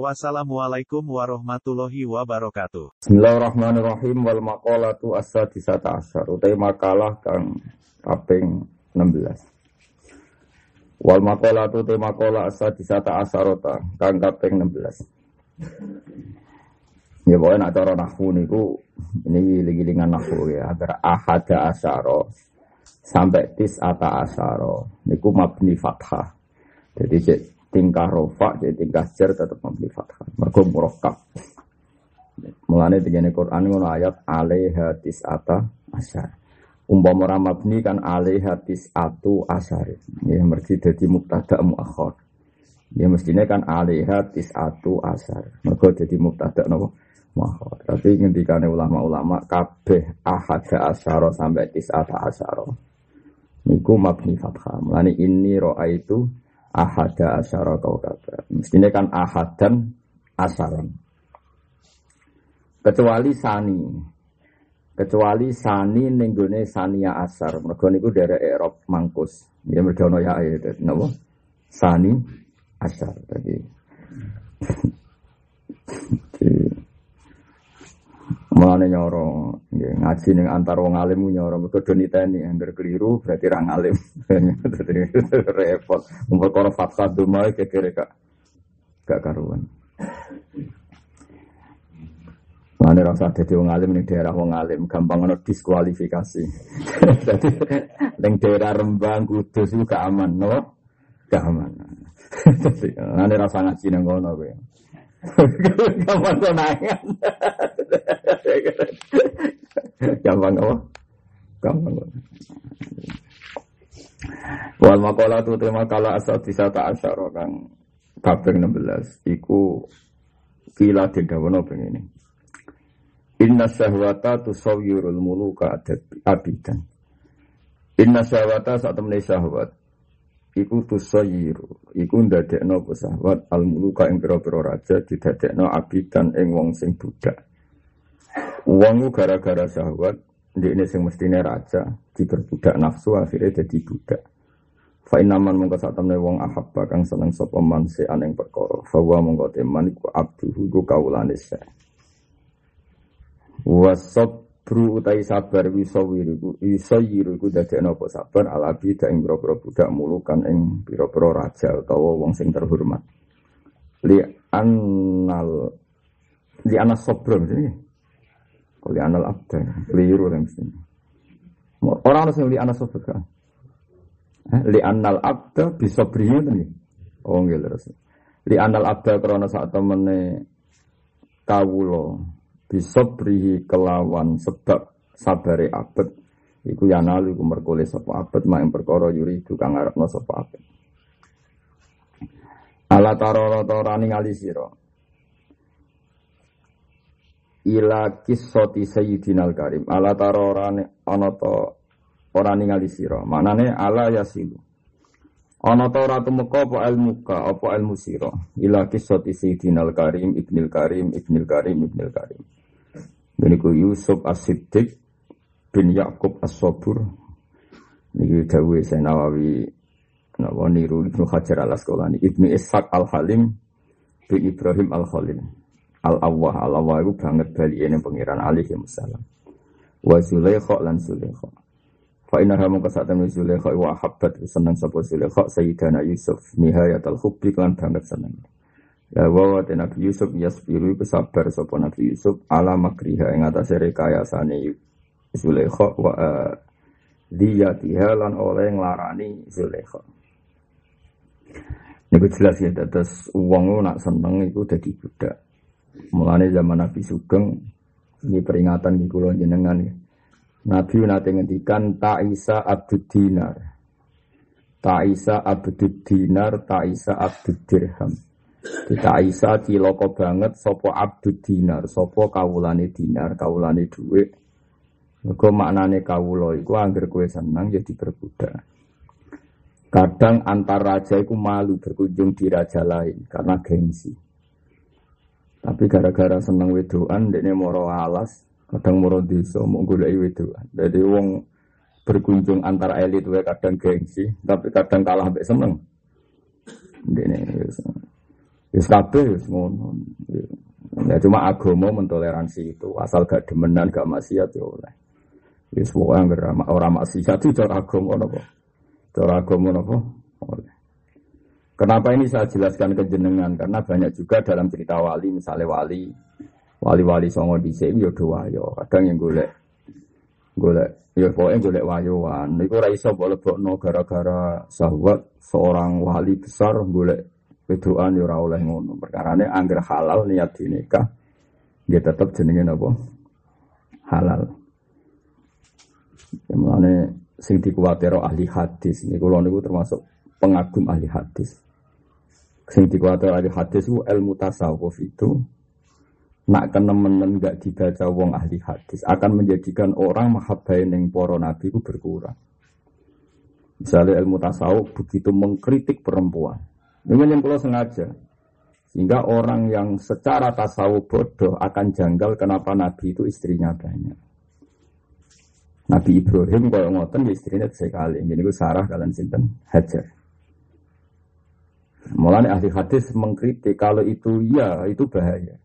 Wassalamualaikum warahmatullahi wabarakatuh. Bismillahirrahmanirrahim wal maqalatu as-sadisata asyar utai makalah kang kaping 16. Wal maqalatu te maqala as-sadisata asyarata kang kaping 16. Ya pokoknya nak cara nahwu niku ini gilingan nahwu ya agar ahada asyara sampai tis ata asyara niku mabni fathah. Jadi cek tingkah rofa jadi tingkah jar tetap membeli fathah. Mergo murakkab. Mulane digene Quran ngono ayat alaiha ata asar. Umpama ora mabni kan alaiha atu asar. Ya mergi dadi mubtada muakhir. Ya mestinya kan alaiha atu asar. Mergo dadi mubtada napa? Muakhir. Tapi ngendikane ulama-ulama kabeh ahada asyara sampai ata asyara niku mabni fathah. Mulane ini roa itu ahada asyara kaukaba. Mestinya kan ahad dan asaran. Kecuali sani. Kecuali sani nenggone sania asar. Mergo niku dari Eropa mangkus. Ya mergo ya ayat napa? Sani asar. Jadi Mulane nyoro, nggih ngaji ning antar wong alim nyoro mergo do niteni angger keliru berarti ra ngalim. Repot. Kono fatwa duma kekere kak gak karuan. Mulane rasa dadi wong alim ning daerah wong alim gampang ono diskualifikasi. Dadi ning daerah Rembang Kudus itu gak aman, no? Gak aman. Mulane rasa ngaji nang kono kowe. Gampang konangan. Gampang apa? Gampang. Wal makola tu tema kala asal disata asyara kang kaping 16 iku kila didawono begini. Inna syahwata tusawwirul muluka abidan. Inna syahwata saat temani syahwat iku tusayiru iku ndadekno pesawat al muluka ing pira-pira raja didadekno abidan ing wong sing budak. Wong gara-gara syahwat ini sing mestine raja diperbudak nafsu akhirnya jadi budak. Fa inaman mongko sak temne wong ahabba kang seneng sapa man se aneng perkara. Fa wa mongko teman iku abduhu iku kawulane se wasab Bru utai sabar wisawir iku wisayir iku dadekno apa sabar alabi ing pira-pira budak mulukan ing pira-pira raja utawa wong sing terhormat. Li annal li anas sabr ini. Li anal abda keliru yang mesti. Orang harus li anas sabr kan. Eh, li annal abda bisa beriyo tadi. Oh nggih terus. Li anal abda krana saat temene kawula bisobrihi kelawan sebab sabare abet. Iku yanalu iku merkole sapa abet. Mak perkara yuri iku kang arepno sapa abet. Ala tarara tarani ngali sira. Ila kisoti sayyidinal karim. Ala tarara ana ta ora ningali sira. Manane ala yasilu. Ana ta ora tumeka apa ilmu ka apa ilmu sira. Ila kisoti sayyidinal karim ibnil karim ibnil karim ibnil karim. ini ku Yusuf As-Siddiq bin Yakub As-Sobur. Ini Dawe saya Nawawi Nawa niru Ibnu Hajar al Asqalani Ibnu Ishaq Al Halim bin Ibrahim Al Khalil Al Awwah Al Awwah itu banget bali ini pengiran alaihi wasallam. Wa Zulaikha lan Zulaikha. Fa inna hamu kasatan Zulaikha wa habbat seneng sapa Zulaikha Sayyidana Yusuf nihayatul hubbi kan banget seneng. Ya Nabi Yusuf yasbiru iku sapa Nabi Yusuf ala makriha ing atase rekayasane Zulaikha wa uh, diyatiha lan oleh nglarani Zulaikha. Niku jelas ya terus wong nak seneng iku dadi budak. Mulane zaman Nabi Sugeng ini peringatan di kula jenengan ya. Nabi nate ngendikan Ta'isa Abdud Dinar. Ta'isa Abdud Dinar, Ta'isa Abdud Dirham. Kita Aisyah ciloko banget sopo abdud dinar, sopo kawulane dinar, kawulane duit. Mergo maknane kawula iku angger kowe seneng ya diperbudak. Kadang antar raja iku malu berkunjung di raja lain karena gengsi. Tapi gara-gara seneng wedoan, dekne moro alas, kadang moro desa mau goleki wedoan. Jadi wong berkunjung antar elit wae kadang gengsi, tapi kadang kalah mbek seneng. Dekne kabeh wis ngono. Ya cuma agama mentoleransi itu, asal gak demenan, gak maksiat ya oleh. Wis pokoke anggere ora maksiat itu cara agama napa? Cara agama? Oleh. Kenapa ini saya jelaskan ke jenengan? Karena banyak juga dalam cerita wali, misalnya wali, wali-wali songo di sini yo dua yo. Kadang yang golek, golek, ya pokoknya golek wayoan. Iku ora iso boleh no gara-gara sahabat seorang wali besar golek wedoan yo ora oleh ngono. Perkarane angger halal niat dinikah, dia tetap jenenge apa? Halal. Ya, mulane sing dikuwatiro ahli hadis ini kalau niku termasuk pengagum ahli hadis. Sing dikuwatiro ahli hadis itu ilmu tasawuf itu nak kenemen gak dibaca wong ahli hadis akan menjadikan orang mahabbain yang poro nabi itu berkurang. Misalnya ilmu tasawuf begitu mengkritik perempuan. Ini yang kalau sengaja. Sehingga orang yang secara tasawuf bodoh akan janggal kenapa nabi itu istrinya banyak. Nabi Ibrahim kalau ngoten ya istrinya sekali. Jadi gue Sarah kalian sinten Hajar. Mulanya ahli hadis mengkritik kalau itu iya itu bahaya.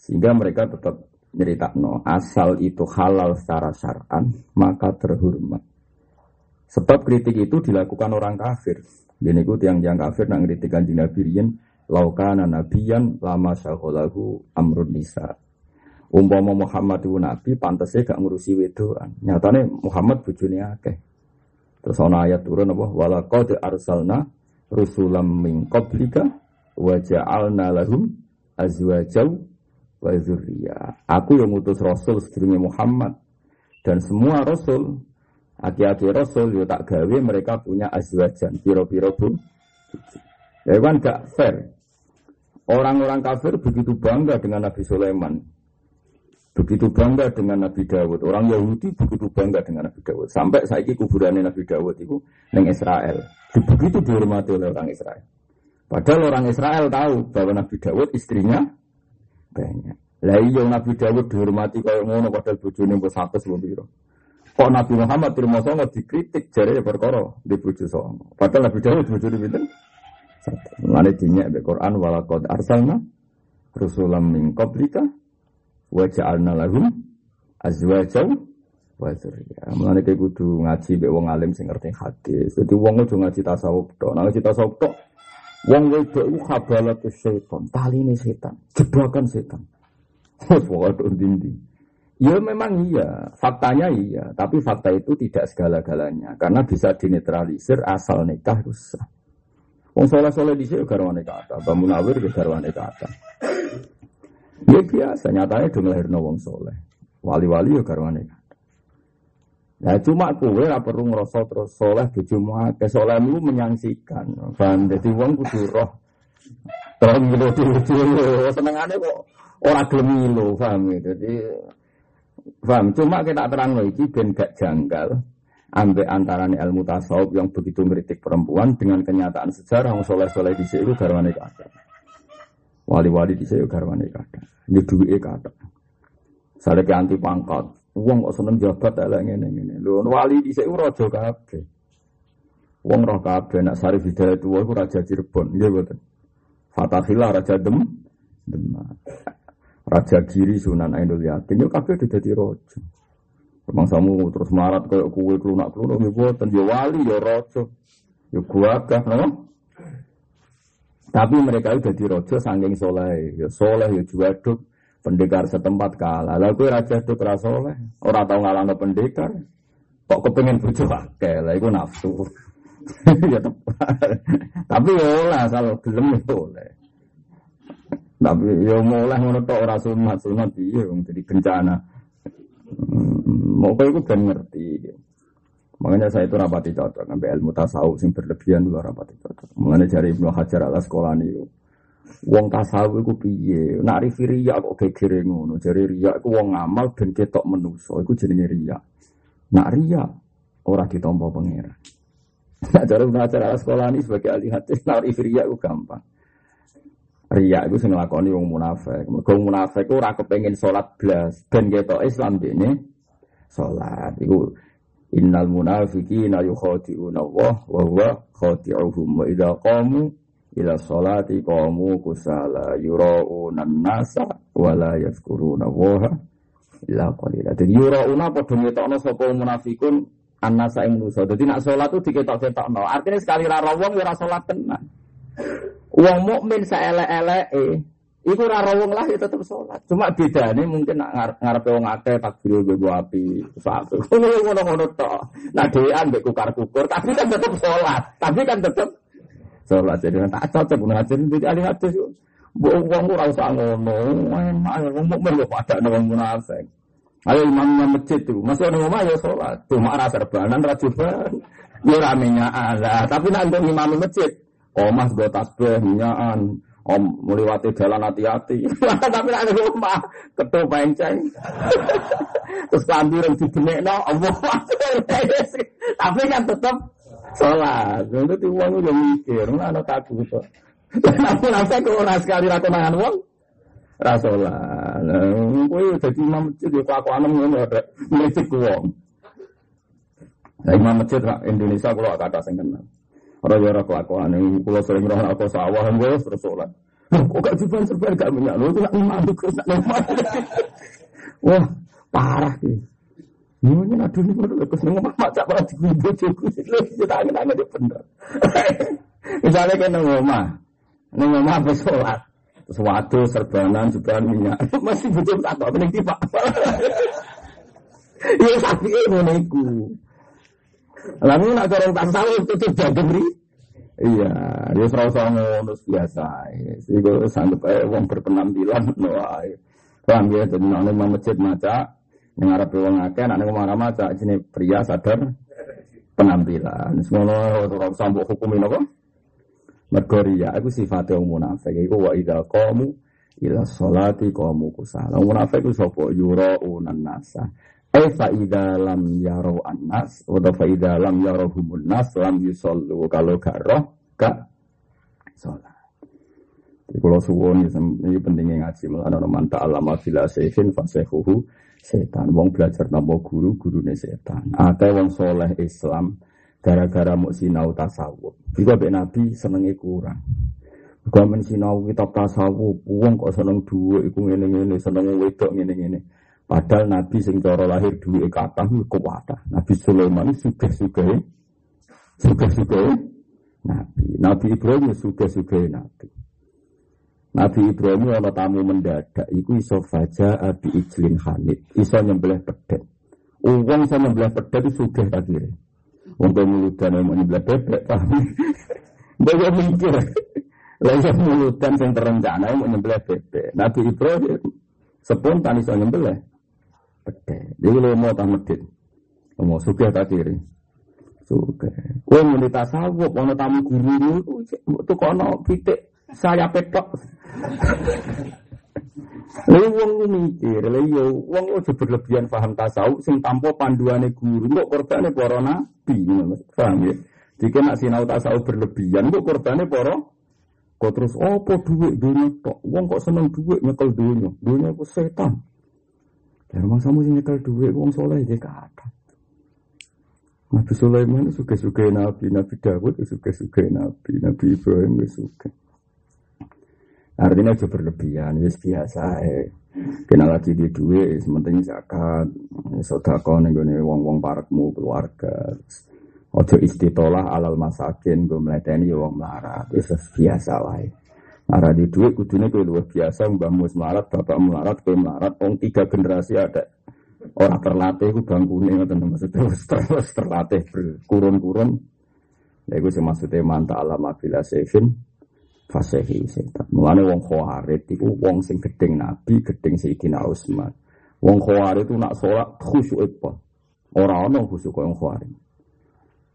Sehingga mereka tetap cerita no asal itu halal secara syar'an maka terhormat. Sebab kritik itu dilakukan orang kafir. Itu yang yang kafir nak kritikan Nabi Rian laukana nabiyan lama syaholahu amrun nisa. Umpama Muhammad itu nabi pantasnya gak ngurusi wedoan. Nyatane Muhammad bujuni akeh. Terus ana ayat turun apa? Wala qad arsalna rusulam min qablika wa ja'alna lahum azwajaw wa dzurriyya aku yang ngutus rasul sedurunge Muhammad dan semua rasul aki-aki rasul yo tak gawe mereka punya azwajan piro-piro bu ya kan gak fair Orang-orang kafir begitu bangga dengan Nabi Sulaiman. Begitu bangga dengan Nabi Dawud. Orang Yahudi begitu bangga dengan Nabi Dawud. Sampai saiki kuburannya Nabi Dawud itu neng Israel. Begitu dihormati oleh orang Israel. Padahal orang Israel tahu bahwa Nabi Dawud istrinya banyak. Lah iya Nabi Dawud dihormati kaya ngono padahal bojone mbok 100 lho Kok Nabi Muhammad terima songo dikritik jare perkara di bojo songo. Padahal Nabi Dawud bojone pinten? Mulane dinyak be Quran walaqad arsalna rusulam min qablika wa ja'alna lahum azwajan wa dzurriyyah. Mulane kudu ngaji mek wong alim sing ngerti hadis. Dadi wong aja ngaji tasawuf. Nek ngaji tasawuf tok wong wedok iku setan, taline setan, jebakan setan. Wes pokoke ndi Ya memang iya, faktanya iya, tapi fakta itu tidak segala-galanya karena bisa dinetralisir asal nikah rusak. Wong soleh soleh di sini garwane kata, bangun awir ke garwane kata. Ya biasa, nyatanya dong lahir wong soleh. Wali-wali ya garwane. Nah cuma kue lah perlu ngerasa terus soleh cuma ke soleh lu menyangsikan. Paham? Jadi wong kudu roh. Terus ngilu dulu senengane kok orang gelem paham ya? Jadi paham. Cuma kita terang lagi ben gak janggal ambek antarane ilmu tasawuf yang begitu meritik perempuan dengan kenyataan sejarah wong soleh-soleh sini garwane kata. Wali-wali di sini garwane. Ini duit kata. Saya ke anti pangkat. Uang kok seneng jabat elek ngene ngene. Lho wali di sini raja kabeh. Wong roh kabeh nak Sarif Hidayat tuwa iku raja Cirebon, nggih mboten. Fatahillah raja Dem Demak. Raja Giri Sunan Ainul Yakin yo kabeh dadi raja. Samu terus marat kayak kue kelunak kelunak ya buatan ya wali ya raja ya gua no? Tapi mereka udah di rojo saking soleh, ya soleh ya juaduk, pendekar setempat kalah. Lalu gue raja keras soleh, orang tahu ngalah pendekar, kok kepengen bojo akeh, lah itu nafsu. ya. Tapi ya lah kalau gelem itu ya oleh. Tapi ya mulai ngono tok ora sunat sunat piye wong jadi bencana. Mau itu kan ngerti. Makanya saya itu rapati cocok sampai ilmu tasawuf sing berlebihan dulu rapati cocok. Mengenai cari Ibnu Hajar ala sekolah ini. Wong tasawuf iku piye? Nak rifi riya kok gegere ngono. Jare riya iku wong ngamal ben ketok menusa. Iku jenenge riya. Nak riya ora ditampa pangeran. Nak cara belajar sekolah ini sebagai ahli hadis, nak rifi riya iku gampang. Riya iku sing nglakoni wong munafik. Mergo munafik ora kepengin salat blas ben ketok Islam dene salat. Iku innal munafiqina yukhadi'una Allah wa huwa khadi'uhum wa idza qamu ila sholati qamu kusala yura'una nasa wala yazkuruna waha illa qalila. Jadi yura'una padha ngetokno sapa munafikun annasa ing manusa. Dadi nak salat tu diketok-ketokno. Artinya sekali ra wong ora salat tenan. Wong mukmin saelek-eleke Iku ora wong lah ya tetep sholat. Cuma bedane mungkin nak ngarepe wong akeh takbir go api satu. Ngono-ngono tok. Nah dhewean mbek kukar-kukur tapi kan tetep sholat. Tapi kan tetep sholat jadi tak cocok ngajar jadi ahli hadis uang ora usah ngono ayo wong mukmin lho pada wong munafik ayo imam masjid tuh masih ada rumah ya sholat cuma rasa serbanan rajuban ya ramenya ada tapi nanti imam masjid mas gue tasbih minyakan om melewati jalan hati-hati tapi ada rumah ketua penceng terus kambir yang dibenek no Allah tapi kan tetap sholat. Itu uang udah mikir, mana takut kok. Kenapa nasa kok ora sekali rata mangan uang? Rasolah. Kowe dadi imam masjid ya kelakuan ngono ada masjid uang. Nah, imam masjid Indonesia kalau kata sing kenal. Ora ya ora kelakuan kula sering roh aku sawah nggo terus sholat. Kok gak juban serban gak minyak lho itu imam terus nak Wah, parah sih. Nyonya aduh ini baru lekas nengok mama cak pernah dikumbu cukup itu tangan tangan dia bener. Misalnya kan nengok mama, nengok mama apa sholat, sesuatu serbanan juga minyak masih butuh satu apa nih pak? Iya tapi ini niku. Lalu nak corong tasawuf itu tidak diberi. Iya, dia selalu sama biasa. Sehingga sanggup eh uang berpenampilan, noah. Paham ya, jadi nak masjid maca, yang Arab wong akeh nek ning omah maca jenenge pria sadar penampilan. Semono ora sambuk hukum apa? Mergo riya iku sifate wong munafik iku wa idza qamu ila sholati qamu kusala. Wong munafik iku sapa yuraunan nasa. Ai fa idza lam yarau annas wa fa idza lam yarahumun nas lam yusallu kalau gak roh gak salat. Kalau suwon ini pentingnya ngaji malah ana man ta'allama fil asifin fasehuhu setan. Wong belajar napa guru, gurune setan. Akeh wong soleh Islam gara-gara mau sinau tasawuf. Juga be Nabi senenge kurang. Juga men sinau kitab tasawuf, wong kok seneng dhuwit iku ngene-ngene, seneng wedok ngene-ngene. Padahal Nabi sing cara lahir dhuwit kathah kuwatah. Nabi Sulaiman sugih-sugih. Sugih-sugih Nabi. Nabi Ibrahim sugih-sugih Nabi. Nabi Ibrahim ana tamu mendadak iku iso faja abi ijlin hanit, iso nyembelih pedet. Uang iso nyembelih pedet itu sugih akhirnya. Wong kowe muludan mau nyembelih bebek, paham? Dia mikir. Lah iso muludan sing terencana mau nyembelih bebek. Nabi Ibrahim spontan iso nyembelih Jadi lo mau tak medit. Mau sugih akhirnya. Sugih. Kowe muni tasawuf ana tamu guru itu kono pitik saya petok. Lalu wong mikir, lalu yo wong aja berlebihan paham tasawuf sing tanpa panduane guru, kok korbane para nabi, paham ya? Jika nak sinau tasawuf berlebihan, kok korbane para kok terus apa duit dunia tok, wong kok seneng duit nyekel dunia, dunia kok setan. Dan rumah samu sing nyekel duit, wong soleh dia kata. Nabi Sulaiman suka-suka Nabi, Nabi Dawud suka-suka Nabi, Nabi Ibrahim suka. Artinya itu berlebihan, ya biasa. Eh. Kena lagi di duit, sementing zakat, sodako gue wong-wong parakmu keluarga. Ojo istitolah alal masakin, gue meleteni wong melarat, itu biasa lah. Arah di duit kudunya gue luar biasa, mbak mus melarat, bapak melarat, gue melarat, wong tiga generasi ada. Orang terlatih, gue bangkune, teman maksudnya terus terlatih berkurun-kurun. Ya gue maksudnya manta alam bila sevin, fasehi setan. Mulane wong khawarit iku wong sing gedeng Nabi, gedeng Sayyidina Utsman. Wong khawarit itu nak sholat khusyuk apa? Ora ana khusyuk wong khawarit.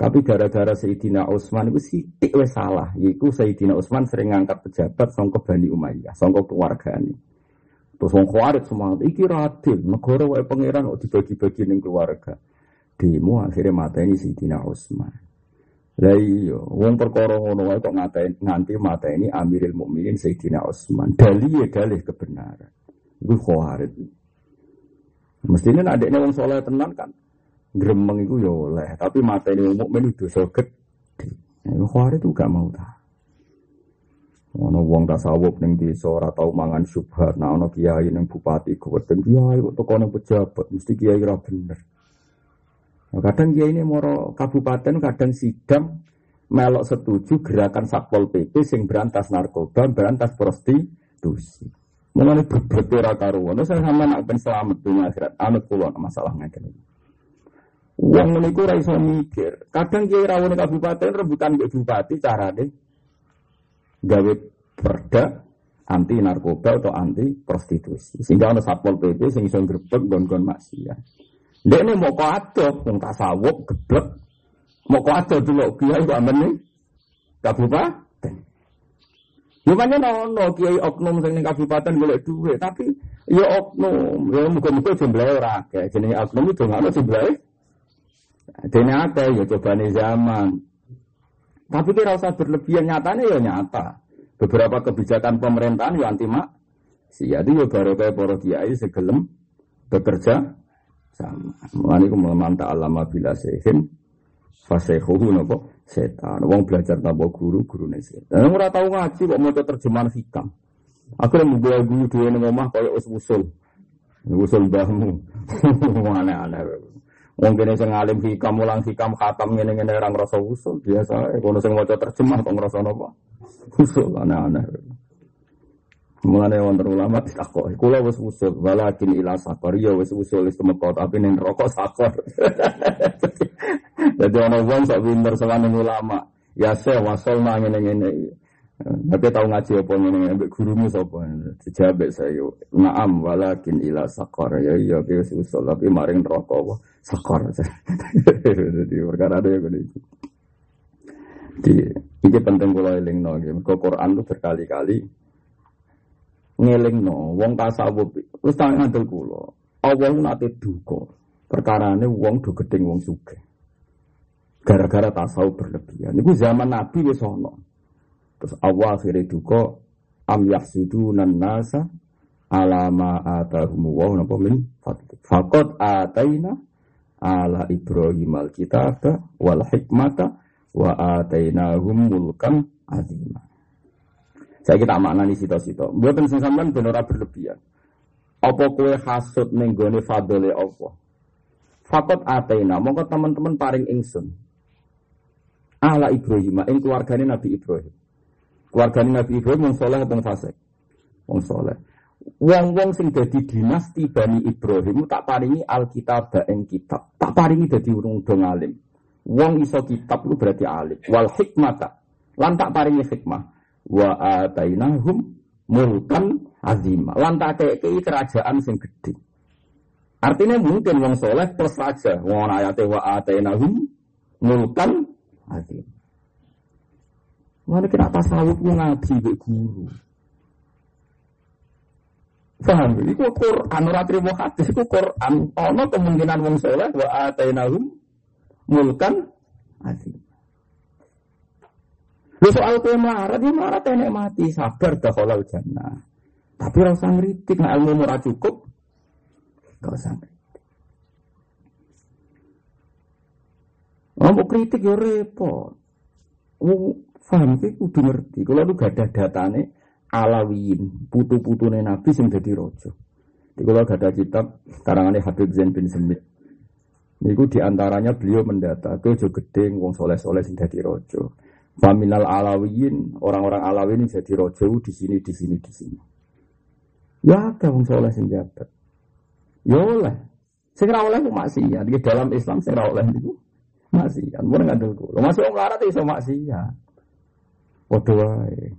Tapi gara-gara Sayyidina Utsman itu sidik wis salah. Yaiku Sayyidina Utsman sering ngangkat pejabat sangka Bani Umayyah, sangka keluargane. Terus wong Khawarij semangat iki radil, negara wae pangeran kok dibagi-bagi ning keluarga. Demo akhirnya mateni Sayyidina Utsman. Lah iya, wong perkara ngono wae kok ngatain nganti mateni Amirul Mukminin Sayyidina Utsman. Dalih ya dalih kebenaran. Iku Khawarij. Mestinya adiknya wong soleh tenan kan gremeng itu ya oleh, tapi mata ini itu gede. Ya, Khawarij itu gak mau tak. Ono wong tasawuf ning desa ora tau mangan syubhat, nah ono kiai ning bupati kuweden kiai teko ning pejabat mesti kiai ora bener. Nah, kadang kiai ini moro kabupaten kadang sidang melok setuju gerakan Satpol PP sing berantas narkoba, berantas prostitusi. Mulane berbeda karuan. Saya sama nak ben selamat dunia akhirat. Anut kula masalah ngene. Wong ngene iku ora iso mikir. Kadang kiai rawone kabupaten rebutan mbek bupati carane gawe perda anti narkoba atau anti prostitusi. Sehingga ana satpol PP sing iso grebek gon-gon maksiat. Ndekne mau kok adoh wong tasawuf geblek. Mau kok adoh delok kiai kok amene kabupaten. Ya kan ono kiai oknum sing ning kabupaten golek duit, tapi ya oknum, ya muga-muga jumlahe ora akeh. Jenenge oknum itu ngono jumlahe Dene ada ya cobane zaman. Tapi kira usah berlebihan nyatanya ya nyata. Beberapa kebijakan pemerintahan ya anti mak. Siati ya baru kayak para kiai segelem bekerja sama. Mulane ku mantap alama bila sehin fasehuhu nopo setan. Wong belajar tanpa guru, gurune setan. Ora tau ngaji kok maca terjemahan hikam. Akhirnya mau gue guru ning omah kaya usul. Usul mbahmu. Aneh-aneh. Wong kene sing alim hikam mulang hikam khatam ngene-ngene orang rasa usul biasa kono sing maca terjemah kok ngrasa napa usul aneh-aneh. Mulane wonten ulama ditakoki, kula wis usul walakin ila sakor ya wis usul wis temeka tapi ning rokok sakor. Dadi ana wong sok pinter sowan ulama, ya se wasol nang ngene-ngene. Tapi tahu ngaji apa ngene ambek gurumu sapa? Dijawab saya, "Na'am walakin ila sakor." Ya iya wis usul tapi maring rokok apa? Sakor. Jadi perkara ada yang itu. Di ini penting kula elingno nggih. Mergo Quran itu berkali-kali ngelingno wong tasawuf wis tak ngandel kula. Allah nate duka. Perkarane wong do gedeng wong sugih. Gara-gara tasawuf berlebihan. Iku zaman Nabi wis ana. Terus akhirnya duka am yahsudunan nasa alama atahum wa napa min. Faqad ataina ala Ibrahim alkitab wal hikmata wa atainahum mulkan azima. Saya kita maknani sito-sito. Buatan sing sampean ben ora berlebihan. Apa kue hasud ning gone fadole apa? Fakot ataina, mongko teman-teman paring ingsun. Ala Ibrahim, ing keluargane Nabi Ibrahim. Keluargane Nabi Ibrahim wong saleh apa fasik? Wong saleh. Wong-wong sing dadi dinasti Bani Ibrahim tak paringi Alkitab ing kitab. Tak paringi dadi urung dong alim. Wong iso kitab itu berarti alim. Wal hikmata. Lan tak paringi hikmah. Wa atainahum mulkan azima. Lan tak kei kerajaan sing gede. Artinya mungkin wong soleh plus saja. Wong ayatnya wa atainahum mulkan azim. Mana kira tasawuf ngaji be guru. Paham? Iku Quran ora trimo hadis iku Quran. Ana kemungkinan wong saleh wa atainahum mulkan azim. Lu soal kue melarat, dia melarat enek mati, sabar dah kalau jannah. Tapi rasa ngeritik, nah ilmu murah cukup, gak usah ngeritik. Mau kritik ya repot. Paham sih, kudu ngerti. Kalau lu gak ada datanya, alawiyin, putu-putune nabi sing dadi raja. Di kalau ada kitab karangannya Habib Zain bin Semit. Niku di antaranya beliau mendata ke jo gedeng wong soleh-soleh sing dadi raja. Faminal alawiyin, orang-orang alawiyin yang jadi raja di sini, di sini, di sini. Ya ada wong soleh sing jabat. Ya oleh. Sing ra oleh ku maksiat. Di dalam Islam sing ra oleh niku maksiat. Mun ngandel kula. Masuk wong larat iso maksiat. Padha wae.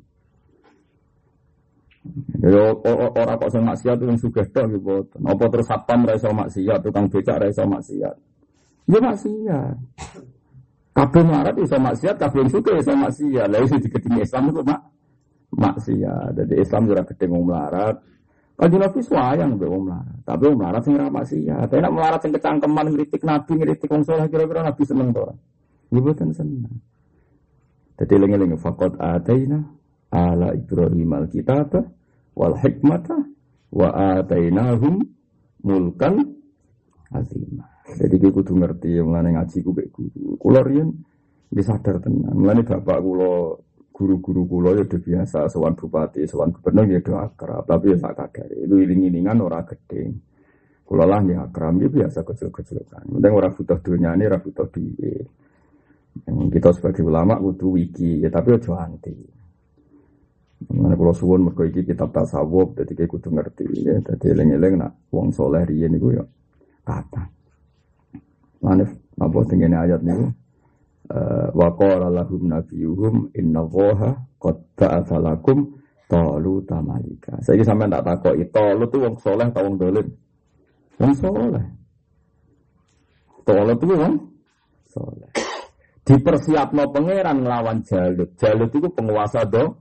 Ya orang kok sing maksiat itu sugih tok gitu. Apa terus satpam ra iso maksiat, tukang becak ra iso maksiat. Ya maksiat. Kabeh melarat iso maksiat, kabeh suka iso maksiat. Lah iso digedingi Islam itu mak maksiat. Jadi Islam ora gedhe wong melarat. Kanjeng Nabi swayang mbek wong melarat. Tapi wong melarat sing ora maksiat. Tapi melarat sing kecangkeman ngritik Nabi, ngritik wong saleh kira-kira Nabi seneng to ora? Ya boten seneng. Jadi lengi-lengi fakot ataina ala Ibrahim al-kitab wal hikmata wa atainahum mulkan azimah. Jadi gue kudu ngerti mulane ngaji ku mek guru. Riyen disadar tenan. Mulane bapak kula guru-guru kula ya udah biasa sowan bupati, sowan gubernur ya udah akrab, tapi ya sak kadare. Itu iling-ilingan ora gede. Kula lah ya akrab ya biasa kecil-kecil kan. Penting ora butuh dunyane, ora butuh duit. Kita sebagai ulama kudu wiki, ya tapi aja anti. Mana kalau suwon mergo iki kitab tasawuf, jadi kayak kudu ngerti ya. Jadi eling-eling nak wong soleh riyen niku ya kata. Mana apa tingene ayat niku? Uh, wa qala lahum nabiyuhum inna allaha qad ba'atsa lakum talu tamalika. Saiki sampean tak takoki talu tuh wong soleh ta wong dolim? Wong soleh. Talu tuh wong soleh. Dipersiapno pangeran nglawan Jalut. Jalut itu penguasa do.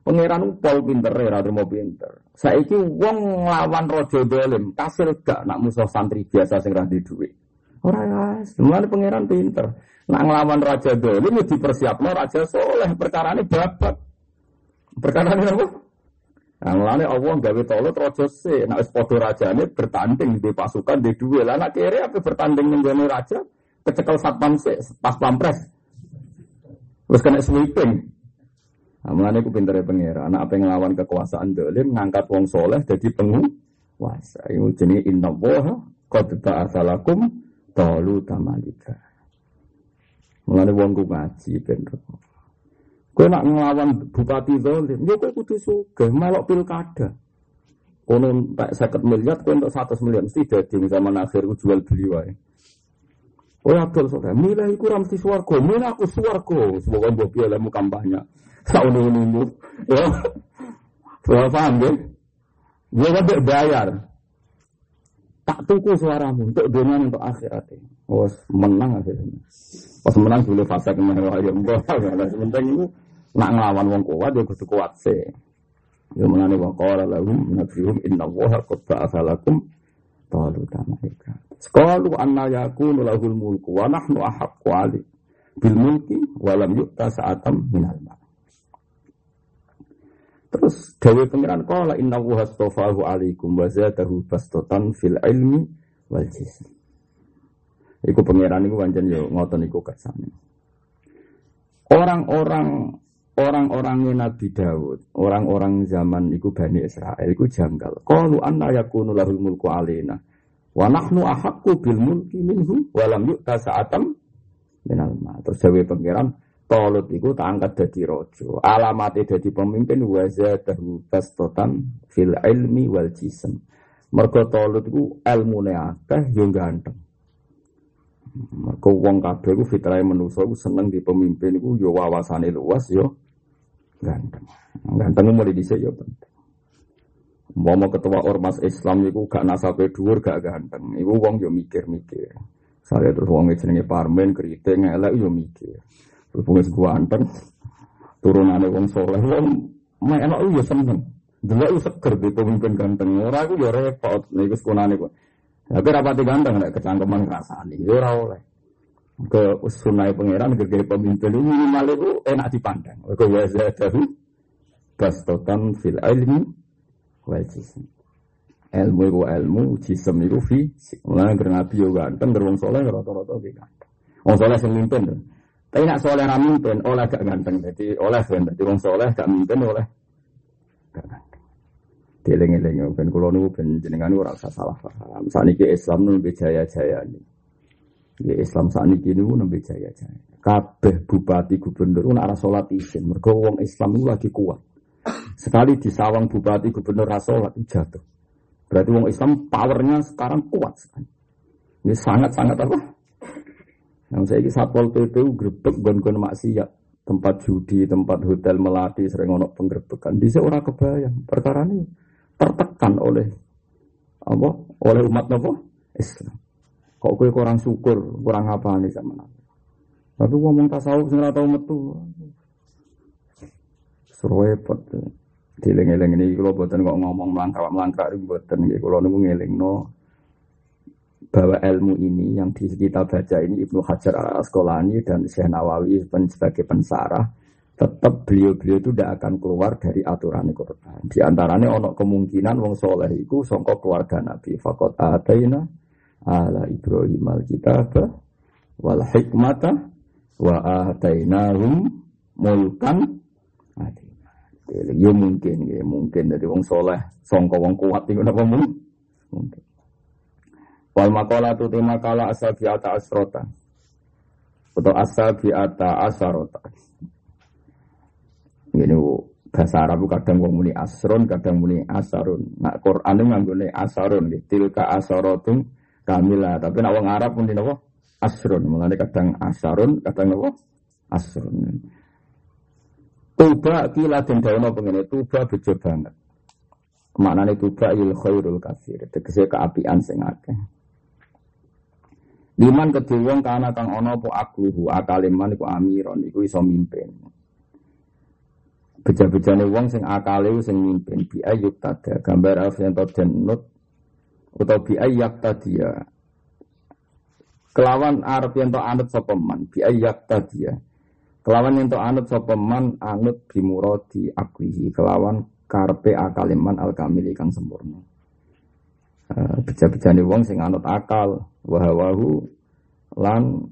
Pangeran pol pinter ora trimo pinter. Saiki wong nglawan raja dolim, kasil gak nak musuh santri biasa sing ra duwe. Ora ya, semuanya pangeran pinter. Nak nglawan raja dolim ya dipersiapno raja soleh, perkara ini babat. Perkara ini apa? Nah, mulane Allah gawe tolot raja se, nak wis padha rajane bertanding di pasukan di dua. Lah nak kiri apa bertanding menjadi raja, kecekel satpam pas pampres. Terus kena sweeping. Nah, mulane ku pintere pangeran. Anak apa ngelawan kekuasaan dolim, ngangkat wong soleh jadi penguasa. Ini jenis inna woha, qad ba'athalakum talu tamalika. Mulane wong ku ngaji ben Kowe nak nglawan bupati zalim, ya kowe kudu sugih melok pilkada. Kono tak 50 miliar, kowe untuk 100 miliar mesti dadi zaman akhir ku jual beli wae. Oh adol sore, milih iku ra mesti swarga, milih aku swarga, semoga mbok piye lemu kampanye. Saune nunggu. Ya. Saya paham ya? Ya kan bayar. Tak tuku suaramu untuk dunia untuk akhirat. Oh, menang akhirnya. Pas menang boleh fase ke mana ya mbak. Sementing itu nak ngelawan wong kuat ya kudu kuat sih. Ya menane wa qala lahum nabiyuhum inna allaha qad ba'atha lakum taluta malaika. Qalu anna yakunu lahul mulku wa nahnu ahaqqu ali bil mulki wa lam yu'ta sa'atam minal mal. Terus dawe pengiran qala inna allaha astafahu alaikum wa zadahu bastatan fil ilmi wal jism. Iku pangeran iku pancen yo ngoten iku kersane. Orang-orang orang-orangnya Nabi Daud, orang-orang zaman iku Bani Israel iku janggal. Qalu anna yakunu lahul mulku alaina. Wa nahnu ahaqqu bil mulki minhu wa lam yu'ta sa'atam minal ma. Terus dawe pangeran Tolut iku tak angkat dadi raja. Alamate dadi pemimpin wa zadahu bastotan fil ilmi wal jism. Mergo Tolut iku ilmune akeh yo ganteng. Mergo wong kabeh iku fitrahe manusa iku seneng di pemimpin iku yo wawasane luas yo ganteng. Ganteng mulai dhisik yo penting. Mau ketua ormas Islam iku gak nasabe dhuwur gak ganteng. Iku wong yo mikir-mikir. Saya terus wong jenenge Parmen keriting elek yo mikir. Berhubungan ganteng turunane wong soleh wong melok yo seneng. Delok yo seger di pemimpin ganteng. Ora iku yo repot niku sekonane kok. Tapi rapati ganteng nek kecangkeman rasane yo ora oleh. Ke sunai pangeran gede pemimpin ini minimal itu enak dipandang. Ke wazadahu bastotan fil ilmi wal jism. Ilmu itu ilmu, jism itu fisik. Mulai nabi yo ganteng, wong soleh rata-rata ganteng. Wong soleh sing mimpin. Tapi nak soleh ra mimpin, oleh gak ganteng. Jadi oleh kan, jadi wong soleh gak mimpin oleh gak ganteng. Dieling-eling, ben kulo niku ben jenengan ora usah salah paham. Saniki Islam nu jaya-jaya ini. Ya Islam saniki niku nembe jaya-jaya. Kabeh bupati gubernur ora salat isin. Mergo wong Islam itu lagi kuat. Sekali disawang bupati gubernur ra salat jatuh. Berarti wong Islam powernya sekarang kuat sekali. Ini sangat-sangat apa? Yang saya ini satpol PP grebek gon-gon maksiat, tempat judi, tempat hotel melati, sering ono penggerbekan. Di orang kebayang perkara ini tertekan oleh apa? Oleh umat apa? Islam. Kok kue kurang syukur, kurang apa nih sama nabi. Tapi ngomong tasawuf ora tau metu. Repot. Dileng-eleng ini kalau buatan kok ngomong melangkah-melangkah itu buatan nggih kula niku ngelingno bahwa ilmu ini yang di kita baca ini Ibnu Hajar al Asqalani dan Syekh Nawawi sebagai pensarah tetap beliau-beliau itu tidak akan keluar dari aturan Quran. Di antaranya ono kemungkinan wong soleh itu songkok keluarga Nabi. Fakot ataina ala Ibrahim al kitab wal hikmata wa atainahum mulkan Ya mungkin, ya mungkin dari wong soleh, songko wong kuat itu apa mungkin? Mungkin. Wal makola tu tema kala asal biata asrota atau asal biata asarota. Ini bahasa Arab kadang wong muni asron, kadang muni asarun. Nah Quran itu nganggone asarun, tilka asarotum kamila. Tapi nak wong Arab muni napa? Asrun. Mulane kadang asarun, kadang napa? Asrun. Tuba kila den dawono pengene tuba bejo banget. Maknane tuba il khairul kafir, tegese keapian sing akeh. Liman kedhe wong kana kang ana apa akluhu, akale man iku amiron, iku iso mimpin. Beja-bejane wong sing akale sing mimpin bi ayyuk tada, gambar alf yen den nut utawa bi ayyak tadia. Kelawan arep yen to anut sapa man, bi ayyak tadia. Kelawan yang anut sopeman anut bimurodi akwihi. Kelawan karpe akaliman al kamili kang sempurna. Uh, Beja-bejane wong sing anut akal wahawahu lan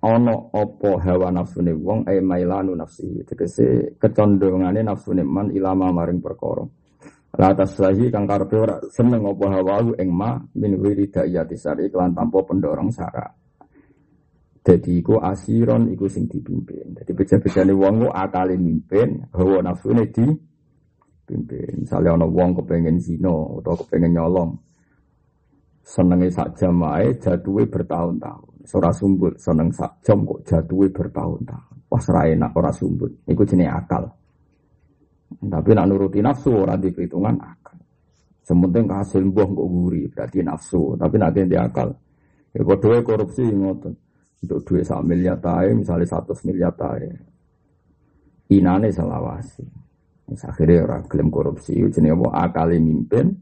ono opo hawa nafsune wong e mailanu nafsi tegese kecondongane nafsune man ilama maring perkara la taslahi kang karepe ora seneng opo hawa ing ma min wiri dayati sari kelan tanpa pendorong syarat jadi iku asiron iku sing dipimpin. Jadi beja-bejane wong ku akale mimpin, hawa nafsune di pimpin. Misalnya ana wong kepengen zina atau kepengen nyolong. Senenge sak jam wae jatuhe bertahun-tahun. Ora sumbut, seneng sak jam kok jatuhe bertahun-tahun. Wah ora enak ora sumbut. Iku jenenge akal. Tapi nak nuruti nafsu ora diperhitungan akal. Sementing hasil mbuh kok guri berarti nafsu, tapi nak di akal. Ya padha korupsi ngoten untuk duit sak miliar tae, misalnya satu miliar tae. Inane selawasi. Akhirnya orang gelem korupsi, jenenge apa akale mimpin,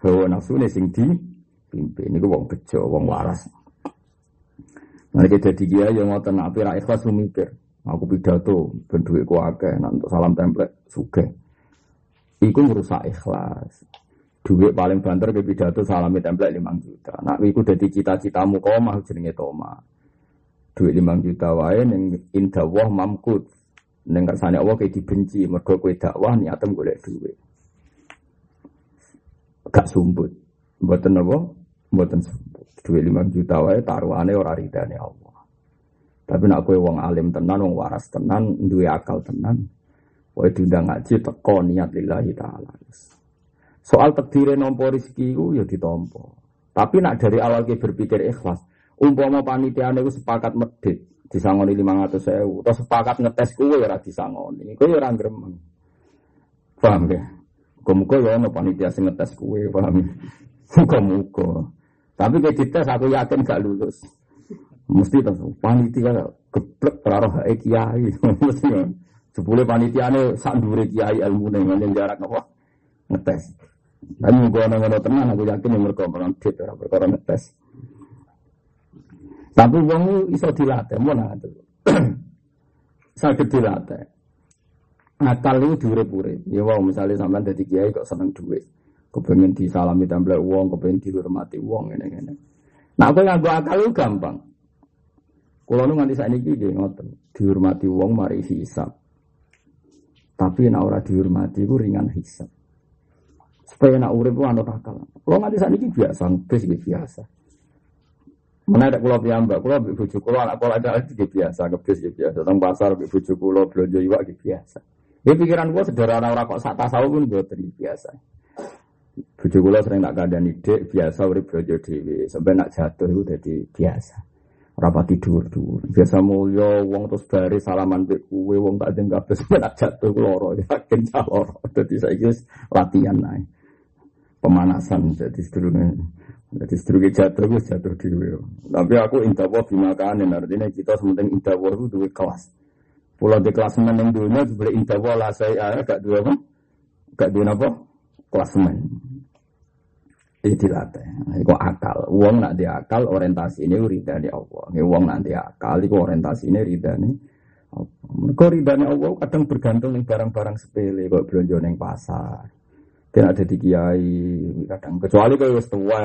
hawa nafsune sing di pimpin niku wong bejo, wong waras. Kita jadi dia yang mau tenang, tapi ikhlas mikir. Aku pidato, ben duitku akeh, salam template, suge. Iku merusak ikhlas. Duit paling banter ke pidato salami template 5 juta. Nah, iku jadi cita-citamu kau mah jenenge Toma. Duit lima juta wae neng indah wah mamkut. Neng kersane Allah kayak dibenci mergo kue dakwah niatem golek duit. Gak sumbut buatan apa? Buatan sumbut duit lima juta wae taruhane ora ridane Allah tapi nak kue wong alim tenan wong waras tenan duwe akal tenan wae diundang ngaji teko niat lillahi taala soal takdire nompo rezeki ku ya ditompo tapi nak dari awal kita berpikir ikhlas Umpama panitia itu sepakat medit disangoni lima ratus sewu, atau sepakat ngetes kue ya disangoni, kue ya gremeng. Paham ya? Muka-muka ya ono panitia sing ngetes kue, paham ya? Muka-muka. Tapi kayak dites aku yakin gak lulus. Mesti tuh panitia geblek terarah hae kiai. Mesti kan. Sepuluh panitia ini sak dure kiai nih yang jarak apa ngetes. Tapi muka ono tenang aku yakin yang mereka dit perkara ngetes. Tapi wong iso dilatih, mau nanti. Sakit dilatih. Akal itu diurip-urip. Ya wow, misalnya sampean dadi kiai kok seneng duit. Kepengen disalami template uang, kepengen dihormati uang ini ini. Nah, aku nganggo akal itu gampang. Kalau nu nganti saat ini dia ngotot dihormati uang mari hisap. Tapi nak ora dihormati itu ringan hisap. Supaya nak urip itu anut akal. Kalau nganti saat ini biasa, biasa. Mana ada pulau piyambak, pulau ibu bujuk pulau anak pulau ada lagi biasa, ngebis biasa. Tentang pasar ibu bujuk pulau belanja iwak biasa. Ini pikiran gua sederhana orang kok sak tasawuf pun buat biasa. Bujuk pulau sering nak keadaan ide biasa urip belanja dewi, sampai nak jatuh itu jadi biasa. Rapat tidur dulu, biasa mulia, uang terus bari salaman be kue, uang tak ada nggak sampai nak jatuh loro, yakin loro. Jadi saya latihan naik pemanasan jadi sedurunge Jadi sedurunge jatuh gue jatuh dhewe. Tapi aku indawa bimakanin artinya kita sementing indawa itu duwe kelas. Pulau di kelas men yang dunia boleh indawa lah saya gak dua apa? Gak dua apa? Kelas men. Dilatih. Iku akal. Uang nak di akal orientasi ini rida di Allah. Ini uang nanti akal. Iku orientasi ini rida nih. Mereka ridhanya Allah kadang bergantung nih barang-barang sepele. Kok belanja neng pasar. Kena ada di kiai. Kadang kecuali kalau wis tua.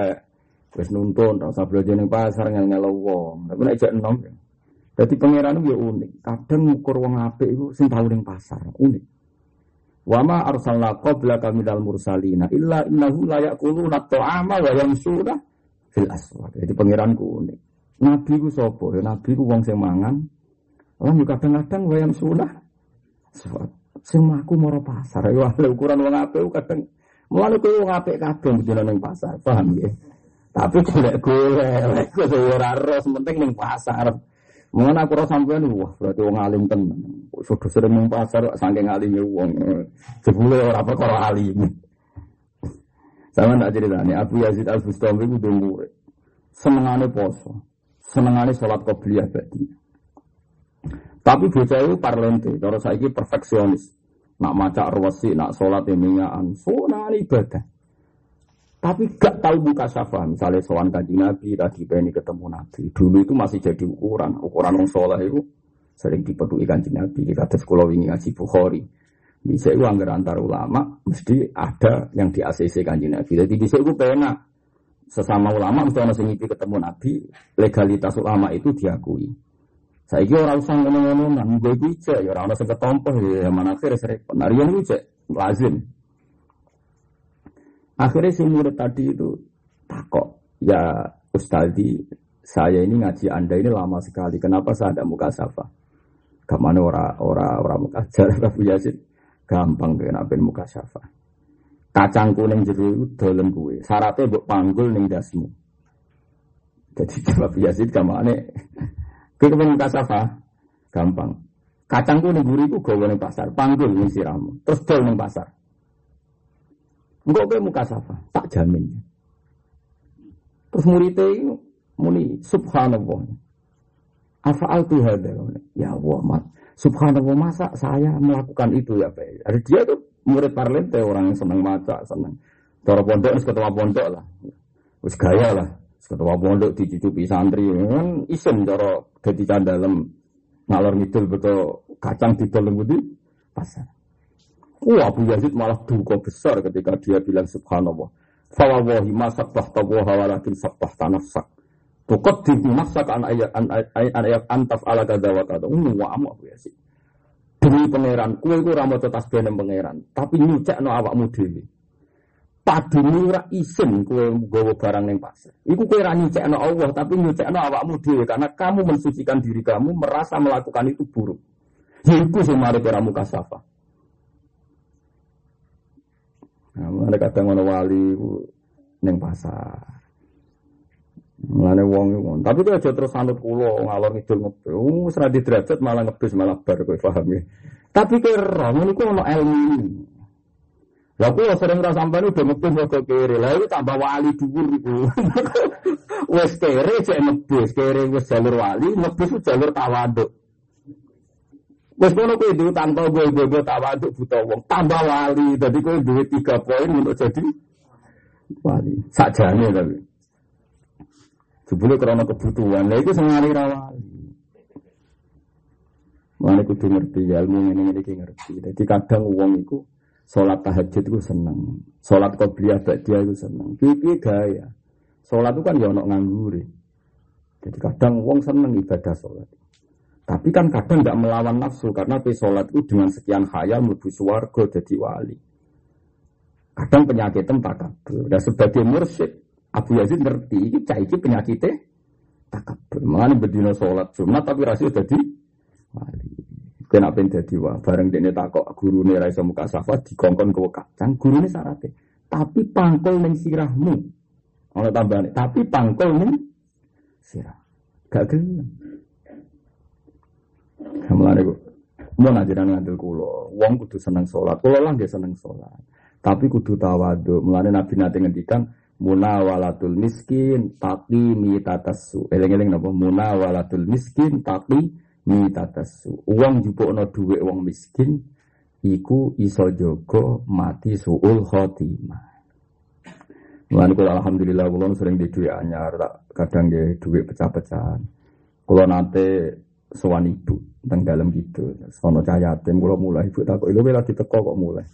Wis nuntun. Rasa belanja neng pasar ngel-ngel wong. Tapi nek jek enom. Jadi pangeran itu ya unik. Kadang ngukur wong apik itu sing tau ning pasar. Unik. Wa ma arsalna qablaka minal mursalina illa innahu la yaquluna ta'ama wa yamsuna fil aswaq. Jadi pangeranku unik. Nabi ku sapa? Ya nabi ku wong sing mangan. Lan kadang-kadang wa yamsuna aswaq. Sing mlaku mara pasar. Ya ukuran wong apik kadang mulane kowe wong apik kabeh mesti ning pasar. Paham ya? Tapi golek-golek kok ora ros penting ning pasar. Mengenai aku rasa sampean wah berarti wong alim tenan. Sudah sering ning pasar saking alime wong. Jebule ora perkara alim. Sama tak ceritanya, Abu Yazid Al Bustami itu dulu senengane poso, senengane sholat qobliyah tadi. Tapi bocah itu parlente, saya perfeksionis. Nak maca arwasi, nak sholat emingaan, sunah ibadah. Tapi gak tahu buka syafa. Misalnya soal kaji Nabi, lagi pengen ketemu Nabi. Dulu itu masih jadi ukuran. Ukuran orang soleh itu sering dipeduli kanji Nabi. Kita ada sekolah ini ngaji Bukhari. Bisa itu anggar antar ulama, mesti ada yang di ACC kanji Nabi. Jadi bisa itu pena sesama ulama mesti orang sing ketemu Nabi, legalitas ulama itu diakui. Saya kira orang usah ngomong-ngomong, gue bisa, ya orang usah ketompoh, ya mana akhirnya sering. Nah, yang cek, lazim. Akhirnya si murid tadi itu takok, ya Ustadi, saya ini ngaji Anda ini lama sekali. Kenapa saya ada muka safa? Ke mana ora ora ora muka jar Abu Yazid? Gampang kenapa muka safa. Kacang kuning jeru dolen kue. Syaratnya buat panggul ning dasmu. Jadi Abu Yazid ke mana? Kue kepen muka safa? Gampang. Kacang kuning guriku gawe ning pasar, panggul ning siramu. Terus dol pasar. Enggak kayak muka safa, tak jamin. Terus muridnya itu muni subhanallah. Afa'al tu hada. Ya Allah, mat. Subhanallah masa saya melakukan itu ya Pak. Ada dia tuh murid parlente orang yang senang maca, senang. Cara pondok ketua pondok lah. Wis gaya lah. Ketua pondok dicucupi santri kan isen cara dadi dalam ngalor ngidul betul kacang di dalam pasar. Wah Abu Yazid malah duka besar ketika dia bilang subhanallah. Fawawahi ma sabbah tawaha walakin sabbah tanafsak. Tukot di nafsak an ayat an ayat antaf ala kada wa kada. Wah amu Abu Yazid. Demi pangeran, kue itu ramu tetas benem pangeran. Tapi nyucek no awakmu dewi. Padune ora isin kue gawa barang yang pasar. Iku kue ra nyucek no Allah, tapi nyucek no awakmu dewi. Karena kamu mensucikan diri kamu, merasa melakukan itu buruk. Yaiku semari keramu kasafah. Nah, mulane kadang ono wali neng pasar. Mulane wong iku. Tapi kok aja terus anut kula ngalor ngidul ngebel. Wis ra derajat malah ngebis malah bar kowe paham ya. Tapi kowe ora ngono iku ono ilmu. Lah kula sering ra sampean udah ngebis kok kere. Lah iki tambah wali dhuwur iku. Wes kere cek ngebis, kere wis jalur wali, ngebis jalur tawaduk. Wes kono kowe duwe tanpa gue tawaduk buta wong, tambah wali. Dadi kowe duwe tiga poin untuk jadi wali. Sakjane tapi. Jebule karena kebutuhan. Lah iku sing ngari ra wali. Mana kudu ngerti ilmu ini ini ngerti. Jadi kadang uang itu sholat tahajud itu seneng, sholat qobliyah dia itu seneng. Pipi gaya. Sholat itu kan ya ono nganggur. Jadi kadang uang seneng ibadah sholat. Tapi kan kadang tidak melawan nafsu karena sholat itu dengan sekian khayal menuju suwargo jadi wali. Kadang penyakit takabur. Dan sebagai mursyid, Abu Yazid ngerti ini caiki penyakitnya takabur. Mengenai berdina sholat Jumat tapi rasio jadi wali. Kena pengen jadi wah. Bareng dia takok guru nih raisa muka safa dikongkon ke kacang. Guru ini syaratnya. Tapi pangkol neng sirahmu. Kalau tambah tapi pangkol neng sirah. Gak gelem. Mulane kok mau najiran ngambil kulo, wong kudu seneng sholat, kulo lah dia seneng sholat. Tapi kudu tawadu. Mulane Nabi nanti ngendikan Munawalatul miskin tapi mitatasu. Eling-eling napa munawalatul miskin tapi mitatasu. Uang jupukno dhuwit wong miskin iku iso jaga mati suul khotimah. Mulane kula alhamdulillah kula sering di anyar, kadang nggih dhuwit pecah-pecahan. Kula nate sowan ibu teng dalem gitu. Sono cah yatim kula mulai ibu takok lho lagi teko kok mulai.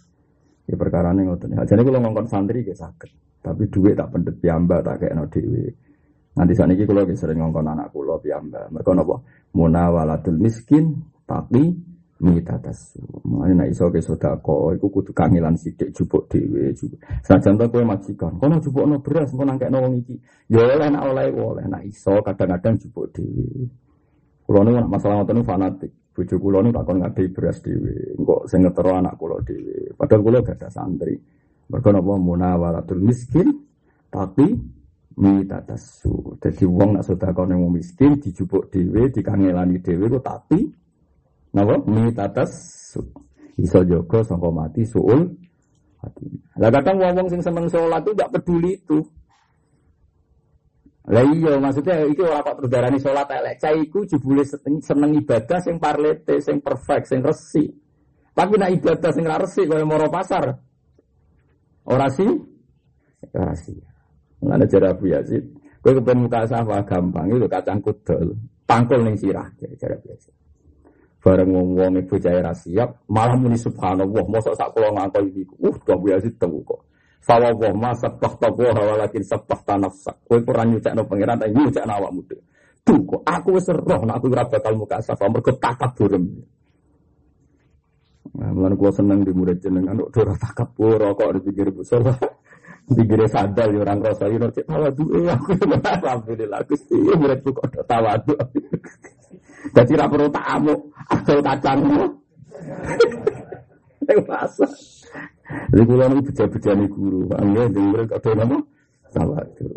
Ya perkara ini ngoten. Jadi kalau ngongkon santri ya sakit. Tapi duit tak pendet piamba tak kayak no. Nanti saat ini kalau sering ngongkon anak kulo piamba. Mereka nopo munawalatul miskin tapi mita tasu. Mana nak iso ke sodako, iku kudu kangilan sidik jupuk dewi. Sajan tuh kue majikan. Kono jupuk no beras, kono nangkek no iki. Ya oleh nak oleh oleh nak iso kadang-kadang jupuk dewi. Kulo nih masalah ngoten fanatik. Bojo kula niku takon ngadai beras dhewe. Engko sing ngetero anak kula dhewe. Padahal kula gak ada santri. Mergo napa munawaratul miskin tapi mitatasu. Jadi wong nak sedekah nang miskin dijupuk dhewe, dikangelani dhewe kok tapi napa mitatasu. Iso jaga sangka mati suul hati. Lah kadang wong-wong sing seneng sholat itu gak peduli itu. Lah iya maksudnya iki ora kok terdarani salat elek. Iku jebule seneng ibadah sing parlete, sing perfect, sing resi. Tapi nak ibadah sing ra resi kaya moro pasar. Ora sih? Ora sih. Mulane jare Abu Yazid, kowe kepen gampang itu kacang kudel, pangkul ning sirah Abu Yazid. Bareng wong-wong ibu jaya siap, malah muni subhanallah, mosok sak kula ngangkon iki. Uh, Abu Yazid temu kok. Fawa wa ma sabah tawa walakin sabah tanafsak. Kowe ora nyucakno pangeran tapi nyucakno awakmu dhewe. Duh kok aku nek aku ora bakal muka safa mergo takabur. Nah, mulane kula seneng di murid jenengan kok ora takabur kok dipikir Bu Solah. Dikira sadar ya orang rasa ini cek tawadu eh aku alhamdulillah Gusti muridku kok tawadu. Jadi ra perlu tamu asal kacang. Yang rasa. Jadi kula niku beja-bejane guru. Angge dengar kata nama salah itu.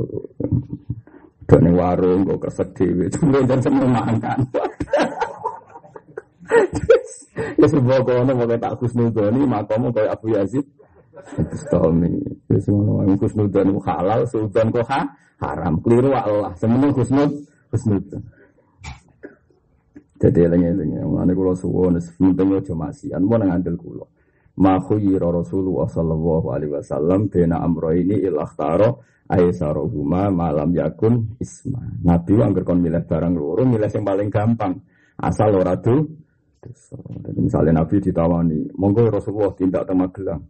Dok ning warung kok kesek dhewe. Cuma jan seneng makan. Ya sebuah kono mau tak kusnudoni makamu kayak Abu Yazid. Bustami. Ya semua orang kusnudoni halal, sultan kok ha? haram. Keliru Allah. Semeneng kusnud, kusnud. Jadi eling-eling, mulane kula suwun, penting aja masian, mau nang andel kula ma khuyira Rasulullah sallallahu alaihi wasallam bena amro ini ilah taro aisarohuma malam yakun isma. Nabi angger kon milih barang loro, milih yang paling gampang. Asal ora tuh. Jadi misalnya Nabi ditawani, monggo Rasulullah tindak tema gelang.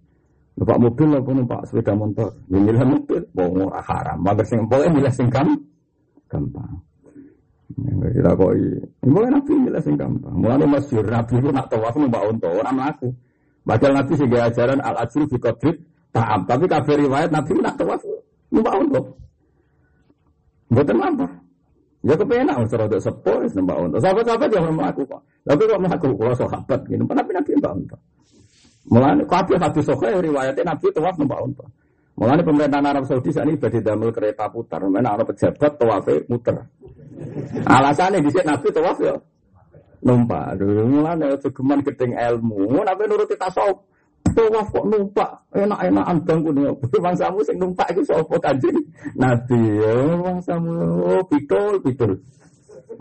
Numpak mobil apa numpak sepeda motor? Ya milih mobil, wong ora haram. Mager sing pokoke milih sing gampang. Ya, kita koi, mulai Nabi milih sing gampang. Mulai masyur Nabi itu nak tawaf numpak unta, orang melaku. Padahal Nabi sehingga ajaran al ajru fi qadrit ta'am. Tapi kafir riwayat Nabi nak tawaf numpak untuk. Mboten apa. Ya kepenak usah rada sepo wis numpak untuk. Sahabat-sahabat yang melaku kok. Tapi kok melaku kalau sahabat gitu. Tapi Nabi numpak untuk. Mulane kabeh hadis sahih riwayatnya Nabi tawaf numpak untuk. Mulane pemerintahan Arab Saudi saat ini badhe damel kereta putar. Mana ana pejabat tawafe muter. Alasannya di Nabi tawaf ya numpak. Dulu mulane aja geman gedeng ilmu. Nabi nuruti tasawuf. Tawaf kok numpak, enak-enakan bangku nih. Bangsamu sing numpak itu sapa kanjeng Nabi. Ya bangsamu oh pitul pitul.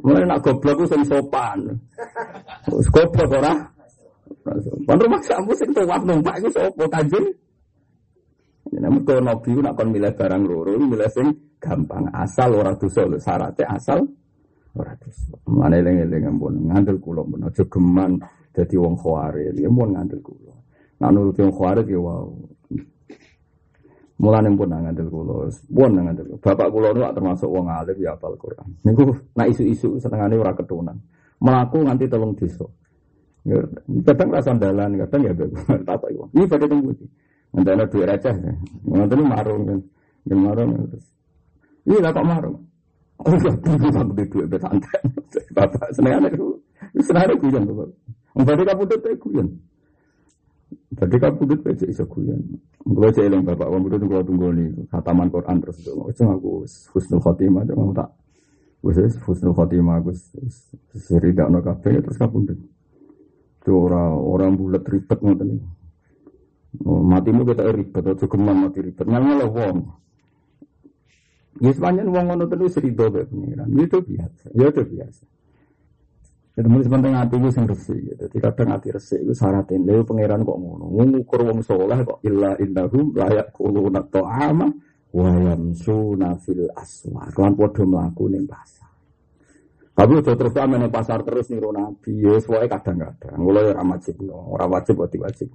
Mulai nak goblok ku sing sopan. Goblok ora? Pan rumah kamu sing tawaf numpak iku sapa kanjeng? Namun kalau Nabi nak kon milih barang loro, milih sing gampang asal ora dosa syaratnya asal ora dosa. Mane eling-eling ampun ngandel kula pun aja geman dadi wong khawarij. Ya mun ngandel kula. Nak nuruti wong khawarij ya wow. Mulane pun ngandel kula, pun ngandel. Bapak kula nu termasuk wong alim ya hafal Quran. Niku nak isu-isu senengane ora ketunan. Melaku nganti telung desa. Ya, kadang rasa dalan, kadang ya tak tahu. Ini pada tunggu ada duit receh. Nanti ini marung kan. Ini marung. Iya lah kok marung. Oh iya, aku tak duit besantai. Bapak seneng itu. Seneng guyon bapak. Berarti kapudut itu guyon. Berarti kapudut itu bisa guyon. Gue celeng bapak. Itu gue tunggu nih. Khataman Quran terus itu. Itu aku husnul khotimah. Cuma tak. Gue husnul khotimah. Gue seri gak no kafe. Terus kapudut. Itu orang orang bulat ribet ngoten nih. Oh, mati mu kita ribet, aja geman mati ribet. Ngal lah wong. Ya sepanjang wong ngono terus rido be pengiran. Ya itu biasa. Ya itu biasa. Jadi mulai sepenting hati gue sing resik. Jadi kadang hati resik itu syaratin. Lalu pangeran kok ngono. Ngukur wong soleh kok illa indahum layak kuluna to'ama wa yamsuna fil aswa. Kelan podo melaku ning pasar. Tapi udah terus amen ning pasar terus niru nabi. Ya sesuai kadang-kadang. Mulai ora wajib no. Ora wajib wajib wajib.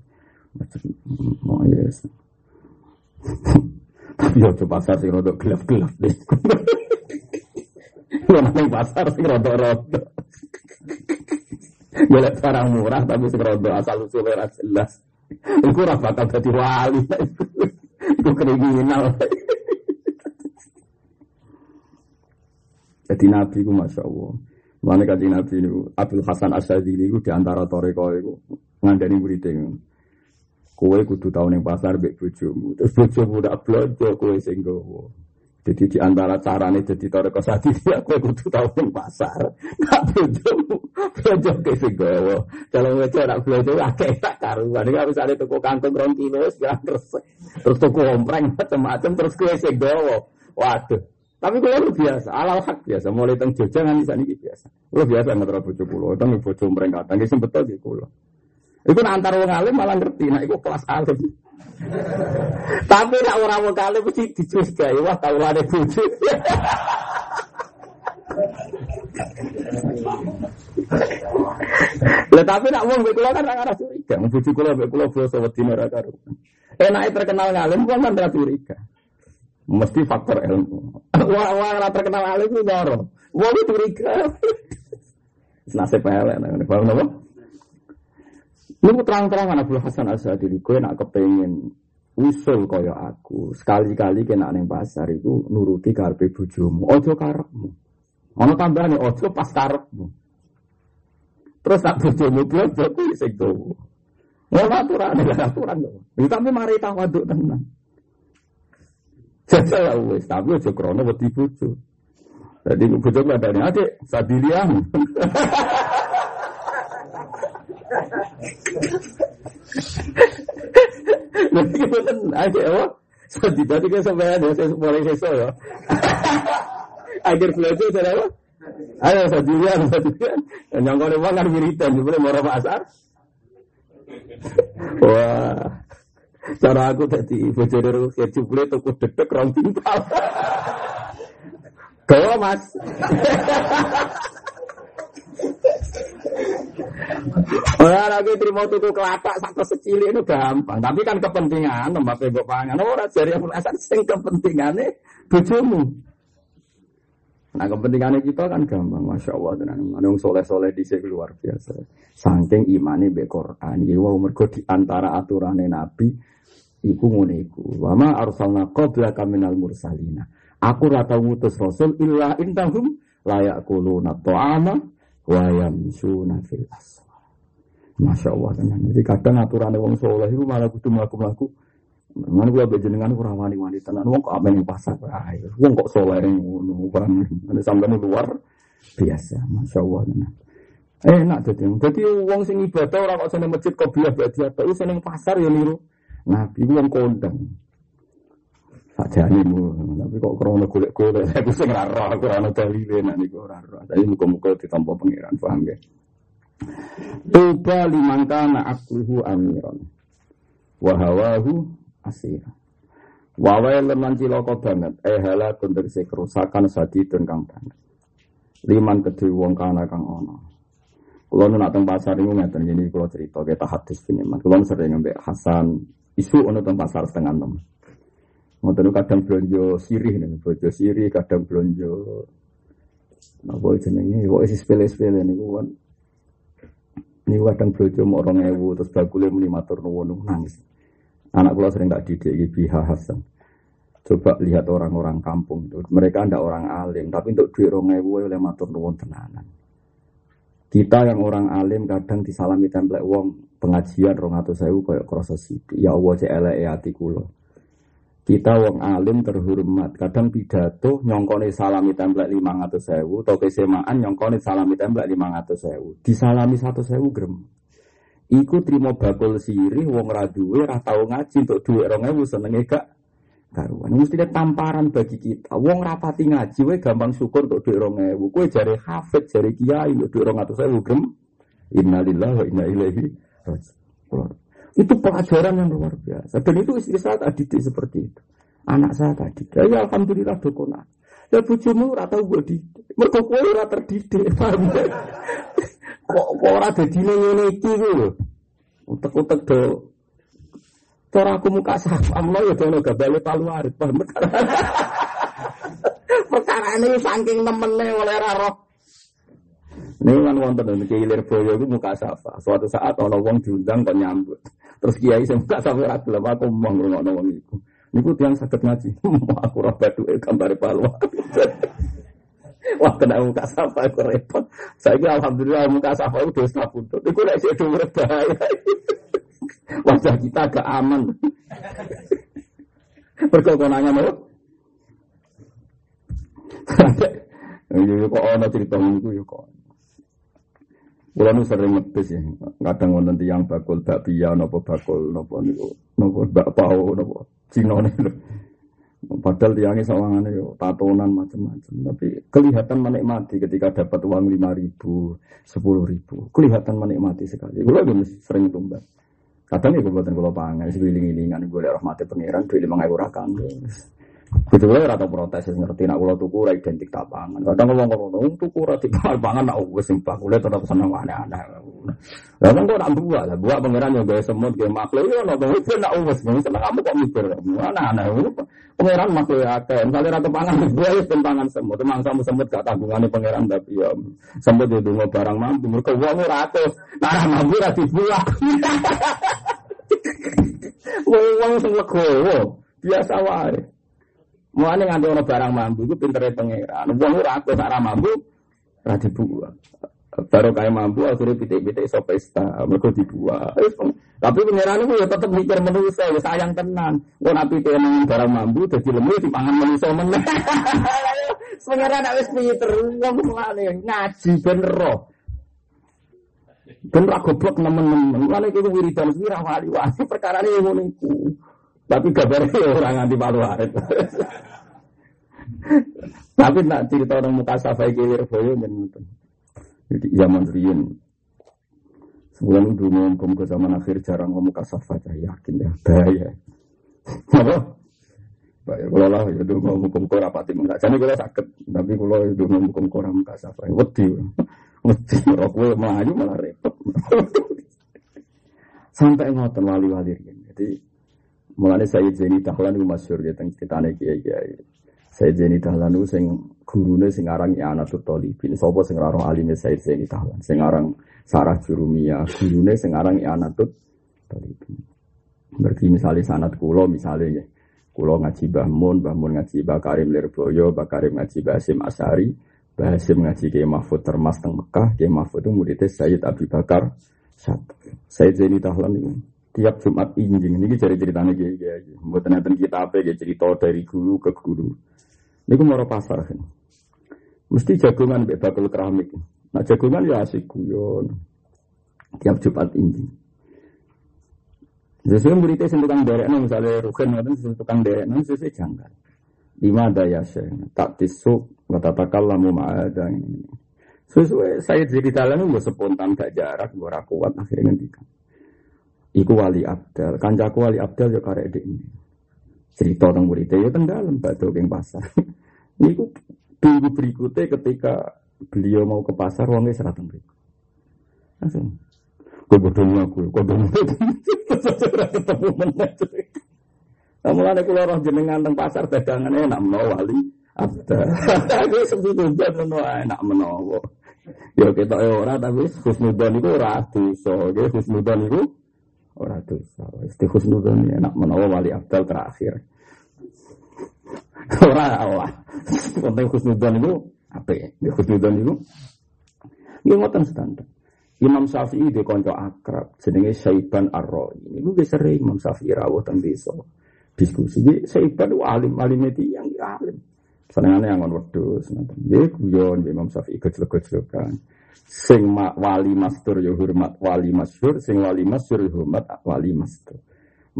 Wajib. Oh yes. Tapi yo pasar sing rodok gelap-gelap deh. Yo nang pasar sing rodok-rodok. Golek barang murah tapi sing rodok asal usule ra jelas. Iku ora bakal dadi wali. Iku kriminal. Jadi Nabi ku Masya Allah. Mana kaji Nabi ini, Abdul Hasan Asyadili itu di antara toreko itu ngandani muridnya. Kue kudu tahu ning pasar mbek bojomu. Terus bojomu ndak blonjo kue sing gowo. Jadi di antara carane jadi toreko sadi ya kue kudu tahu ning pasar. Nak bojomu blonjo ke sing gowo. Kalau wedo nak blonjo akeh tak karuan. Iki misale tuku kangkung rong kilo terus terus tuku ompreng macam-macam terus kue sing. Waduh. Tapi kalau lu biasa, alal hak biasa, mulai teng Jogja nganti saat ini biasa. Lu biasa nggak terlalu bojo kulo, teng bojo mereka, sing betul di kulo. Itu antar wong alim malah ngerti, nah itu kelas alim. Tapi nak orang wong alim mesti dicurigai, wah ada bojo. Lah tapi nak wong kula kan ora curiga, bojo kula mbek kula basa wedine ora karo. Enake terkenal ngalim kok kan ora curiga. Mesti faktor ilmu. Wah, wah, terkenal alim doro. Wah, itu curiga. Nasib elek, paham napa? Ini terang-terangan Abdul Hasan Asadili, gue nak kepengen usul kaya aku. Sekali-kali kena neng pasar itu nuruti karpe bujumu. Ojo karepmu. Ono tambahane ojo pas karepmu. Terus tak bujumu blok kuwi sing tuwa. Aturan, aturan kok. Tapi mari tawaduk tenan. Jajal ya wis, tapi ojo krono wedi bojo. Jadi bojo ada adik, sadiliam. Nanti kita kan aja ya, Jadi tadi kan sampai ada saya mulai sesuai ya. Akhir belajar saya apa? Ayo sadian, sadian. Yang kau memang kan wiridan, cuma mau pasar. Wah, cara aku tadi dari ya jubule tuku dedek rong timpal. Kau mas. Ora lagi terima tuku kelapa satu secili itu gampang, tapi kan kepentingan mbak mbok pangan. Ora jari yang asal sing kepentingannya bojomu. Nah kepentingannya kita kan gampang, masya Allah tenan. Manung soleh soleh di sini luar biasa. Saking imani be Quran, ya wow mergo di antara aturan Nabi, iku ngono iku. Wama arsalna qabla kaminal mursalina. Aku rata ngutus rasul illa intahum layak kuluna ta'ama wayam suna fil aswa. Masya Allah tenan. Jadi kadang aturan wong soleh itu malah kudu melaku melaku. Mana gue bejenengan kurang wani wani tenan. Wong kok apa yang pasar? Wong kok soleh yang ngono. Ada sampai luar biasa. Masya Allah tenan. Eh nak jadi. Jadi wong sing ibadah orang kok seneng masjid kok biar berarti apa? Seneng pasar ya niru. Nabi wong kondang. Sajane mu, tapi kok krono golek-golek aku sing ora roh, aku ora ono dalile nek niku ora roh. Tapi muga-muga ditampa pangeran, paham nggih. Tuba liman kana akluhu amiron. Wa hawahu asir. Wawai leman ciloko banget, eh hala kundur kerusakan sadidun kang banget. Liman kedui wong kana kang ono. Kulo nak teng pasar ini ngeten gini kulo cerita kita hadis ini. Kulo sering ngambil Hasan isu ono teng pasar setengah enam. Ngoten kadang belanja sirih nih, belanja sirih, kadang belanja apa jenenge, kok isi sepele-sepele nih kan. Ini kadang belanja mau orang ewu, terus bagulnya muni matur nuwun nangis. Anak kula sering tak didik iki Biha Hasan. Coba lihat orang-orang kampung itu, mereka ndak orang alim, tapi untuk duit orang ewu oleh matur nuwun tenanan. Kita yang orang alim kadang disalami template wong pengajian rong atau sewu kayak kroso Ya Allah cek elek ati kula. Kita wong alim terhormat, kadang pidato nyongkone salami template lima ratus sewu, atau kesemaan nyongkone salami template lima ratus sewu, disalami satu sewu grem. Iku terima bakul sirih wong raduwe ratau ngaji untuk duit rong ewu senenge gak karuan. Mesti ada tamparan bagi kita. Wong rapati ngaji, we gampang syukur untuk duit rong ewu. Kue jari hafid, jari kiai untuk duit rong atau saya grem. Innalillah wa inna ilaihi rajiun. Itu pelajaran yang luar biasa. Dan itu istri saya tadi seperti itu. Anak saya tadi. Ya alhamdulillah dokona. Ya bujumu ora tau gue didik. Mergo kowe ora terdidik. Kok kok ora dadi ngene iki lho. Utek-utek do Cara aku muka sapam lo ya dono gabale palu paham perkara ini saking temennya oleh raro ini kan wonten nek ilir boyo itu muka safa suatu saat ono wong diundang kok nyambut terus kiai sing muka safa ora gelem aku mong ngono wong iku niku tiyang saged ngaji aku ora bathuke gambare palu Wah kena muka safa aku repot. Saya alhamdulillah muka safa itu dosa putut. Iku lek sik bahaya. Wajah kita agak aman. Berkokonanya mau. Iya kok ana cerita niku ya kok. Kulo nu sering ngebis ya, kadang wonten tiyang bakul bakpia napa bakul napa niku, napa bakpao napa Cina niku. Padahal tiangnya sawangane yo tatonan macam-macam, tapi kelihatan menikmati ketika dapat uang lima ribu, sepuluh ribu, kelihatan menikmati sekali. Kulo sering tumbas. Kadang ya buatan kalau pangan, sebiling-ilingan gue lihat rahmati pangeran, duit lima euro rakan. Gitu lah rata protes ngerti nak ulo tuku ra identik tak pangan. Kadang ngomong ngomong tuku ra tiga pangan nak wis simpah kule tetap seneng aneh-aneh. Lah kok nak buat, lah buat pangeran yo gawe semut gawe makhluk yo ono wis nak wis seneng kamu kok mikir. Aneh-aneh. Pangeran makhluk akeh. Misale ra pangan gue wis pangan semut. Emang kamu semut gak tanggungannya pangeran tapi ya semut yo donga barang mampu mergo wong ora atus. Nah mampu ra dibuat. Wong sing legowo biasa wae. Mulane nganti ono barang mampu iku pintere pangeran. Wong ora akeh sak mampu ora dibuat. Baru kayak mampu akhirnya pitik-pitik iso pesta, mereka dibuat. Tapi pangeran itu ya tetap mikir manusia, ya sayang tenan. Kau nabi emang barang mampu, jadi lemu di pangan manusia meneh. Pangeran wis pinter, wong ngaji ben roh. Ben ra goblok nemen-nemen. Mulane kuwi wiridan kuwi ra wali-wali perkara ini ngono iku. Tapi kabarnya orang nganti palu arit. Tapi nak cerita orang muka safai kilir boyo menurut. Jadi zaman rian. Sebulan itu ngomong ke zaman akhir jarang ngomong kasafah saya yakin ya bahaya. Apa? Baik, kalau lah ya itu ngomong hukum enggak. Jadi kalau sakit, tapi kalau itu ngomong hukum kora muka safah, wedi, wedi, roh gue melayu malah repot. Sampai ngotot wali-wali Jadi Mulane Sayyid Zaini Dahlan itu masyhur ya teng critane kiai-kiai. Sayyid Zaini Dahlan itu sing gurune sing aran I'anatul Talibin. Sapa sing aran alime Sayyid Zaini Dahlan? Sing aran Sarah Jurumiyah, gurune sing aran I'anatul Talibin. Berarti misalnya sanat kulo misalnya ya. Kulo ngaji Mbah Mun, Mbah Mun ngaji Mbah Karim Lirboyo, Mbah Karim ngaji Mbah Hasim Asari, Mbah Hasim ngaji Kiai Mahfud Termas teng Mekah, Kiai Mahfud itu muridnya Sayyid Abi Bakar satu. Sayyid Zaini Dahlan itu tiap Jumat injing ini cari ceritanya gitu. Buat nanti kita apa ya cerita dari guru ke guru. Ini gue mau pasar kan. Mesti jagungan bebas bakul keramik. Nah jagungan ya asik guyon. Tiap Jumat injing. Sesuai muridnya sing tukang derek, misalnya Rukin ngoten sing tukang derek, sesuai janggal. Lima daya tak tisuk, takal lamu ma'ada ini. Sesuai saya jadi dalam gue spontan gak jarak, gue kuat akhirnya ngendikan. Iku wali abdal, kancaku wali abdal ya karek ini. Cerita tentang muridnya ya tentang dalam batu keng pasar. Iku tunggu berikutnya ketika beliau mau ke pasar, uangnya seratus ribu. Langsung. Gue bodohnya aku, bodohnya ketemu menit. Nah, aku roh jenengan teng pasar dagangannya enak menawa wali abdal. Aku sebetulnya menawa enak menawa. Ya kita ora tapi husnudan itu ora dosa. Husnudan itu Orang dosa. Isti husnudon enak menawa wali abdal terakhir. Orang Allah. Penting husnudon itu apa ya? Husnudon itu ini ngoten standar. Imam Syafi'i di konco akrab jenenge Saiban Ar-Rawi. Niku wis sering Imam Syafi'i rawuh teng desa. Diskusi iki Saiban itu alim-alim itu yang alim. Senengane angon wedhus ngoten. Nggih guyon Imam Syafi'i gejlek-gejlekan. Sing wali mastur ya hormat wali masyur, sing wali masyur ya hormat wali mastur.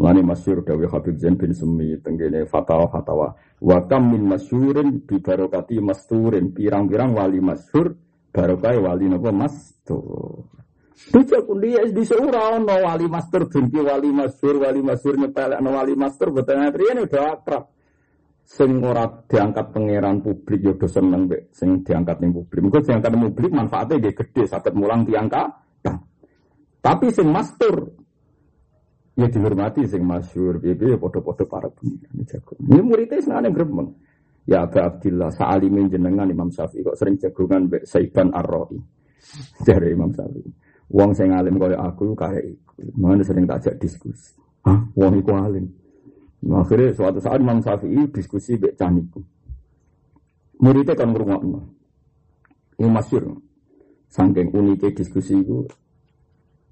Mulane masyhur dawe Habib Zain bin Sumi tenggene fatwa fatwa wa kam min masyhurin bi barokati masturin pirang-pirang wali masyhur barokai wali napa mastur. Kundi di seura ono wali master jumpi wali masyhur wali masyhur nyepelekno wali master boten ini udah akrab. Sing ora diangkat pangeran publik yo do seneng mbek sing diangkat ning publik. Mengko diangkat ning publik manfaatnya dia gede saged mulang diangkat. Tapi sing master ya dihormati sing masyhur piye ya padha-padha para pengiran jago. Ini muridnya senane gremeng. Ya Abu Abdillah sa'alimin jenengan Imam Syafi'i kok sering jagungan mbek Saiban Ar-Ra'i. Dari Imam Syafi'i. Wong sing alim kaya aku kaya iku. Mana sering tak ajak diskusi. Hah, wong iku alim. Akhirnya suatu saat Imam Syafi'i diskusi mbek caniku. Muridnya kan ngrungokno. Ini masyhur. Saking uniknya diskusi itu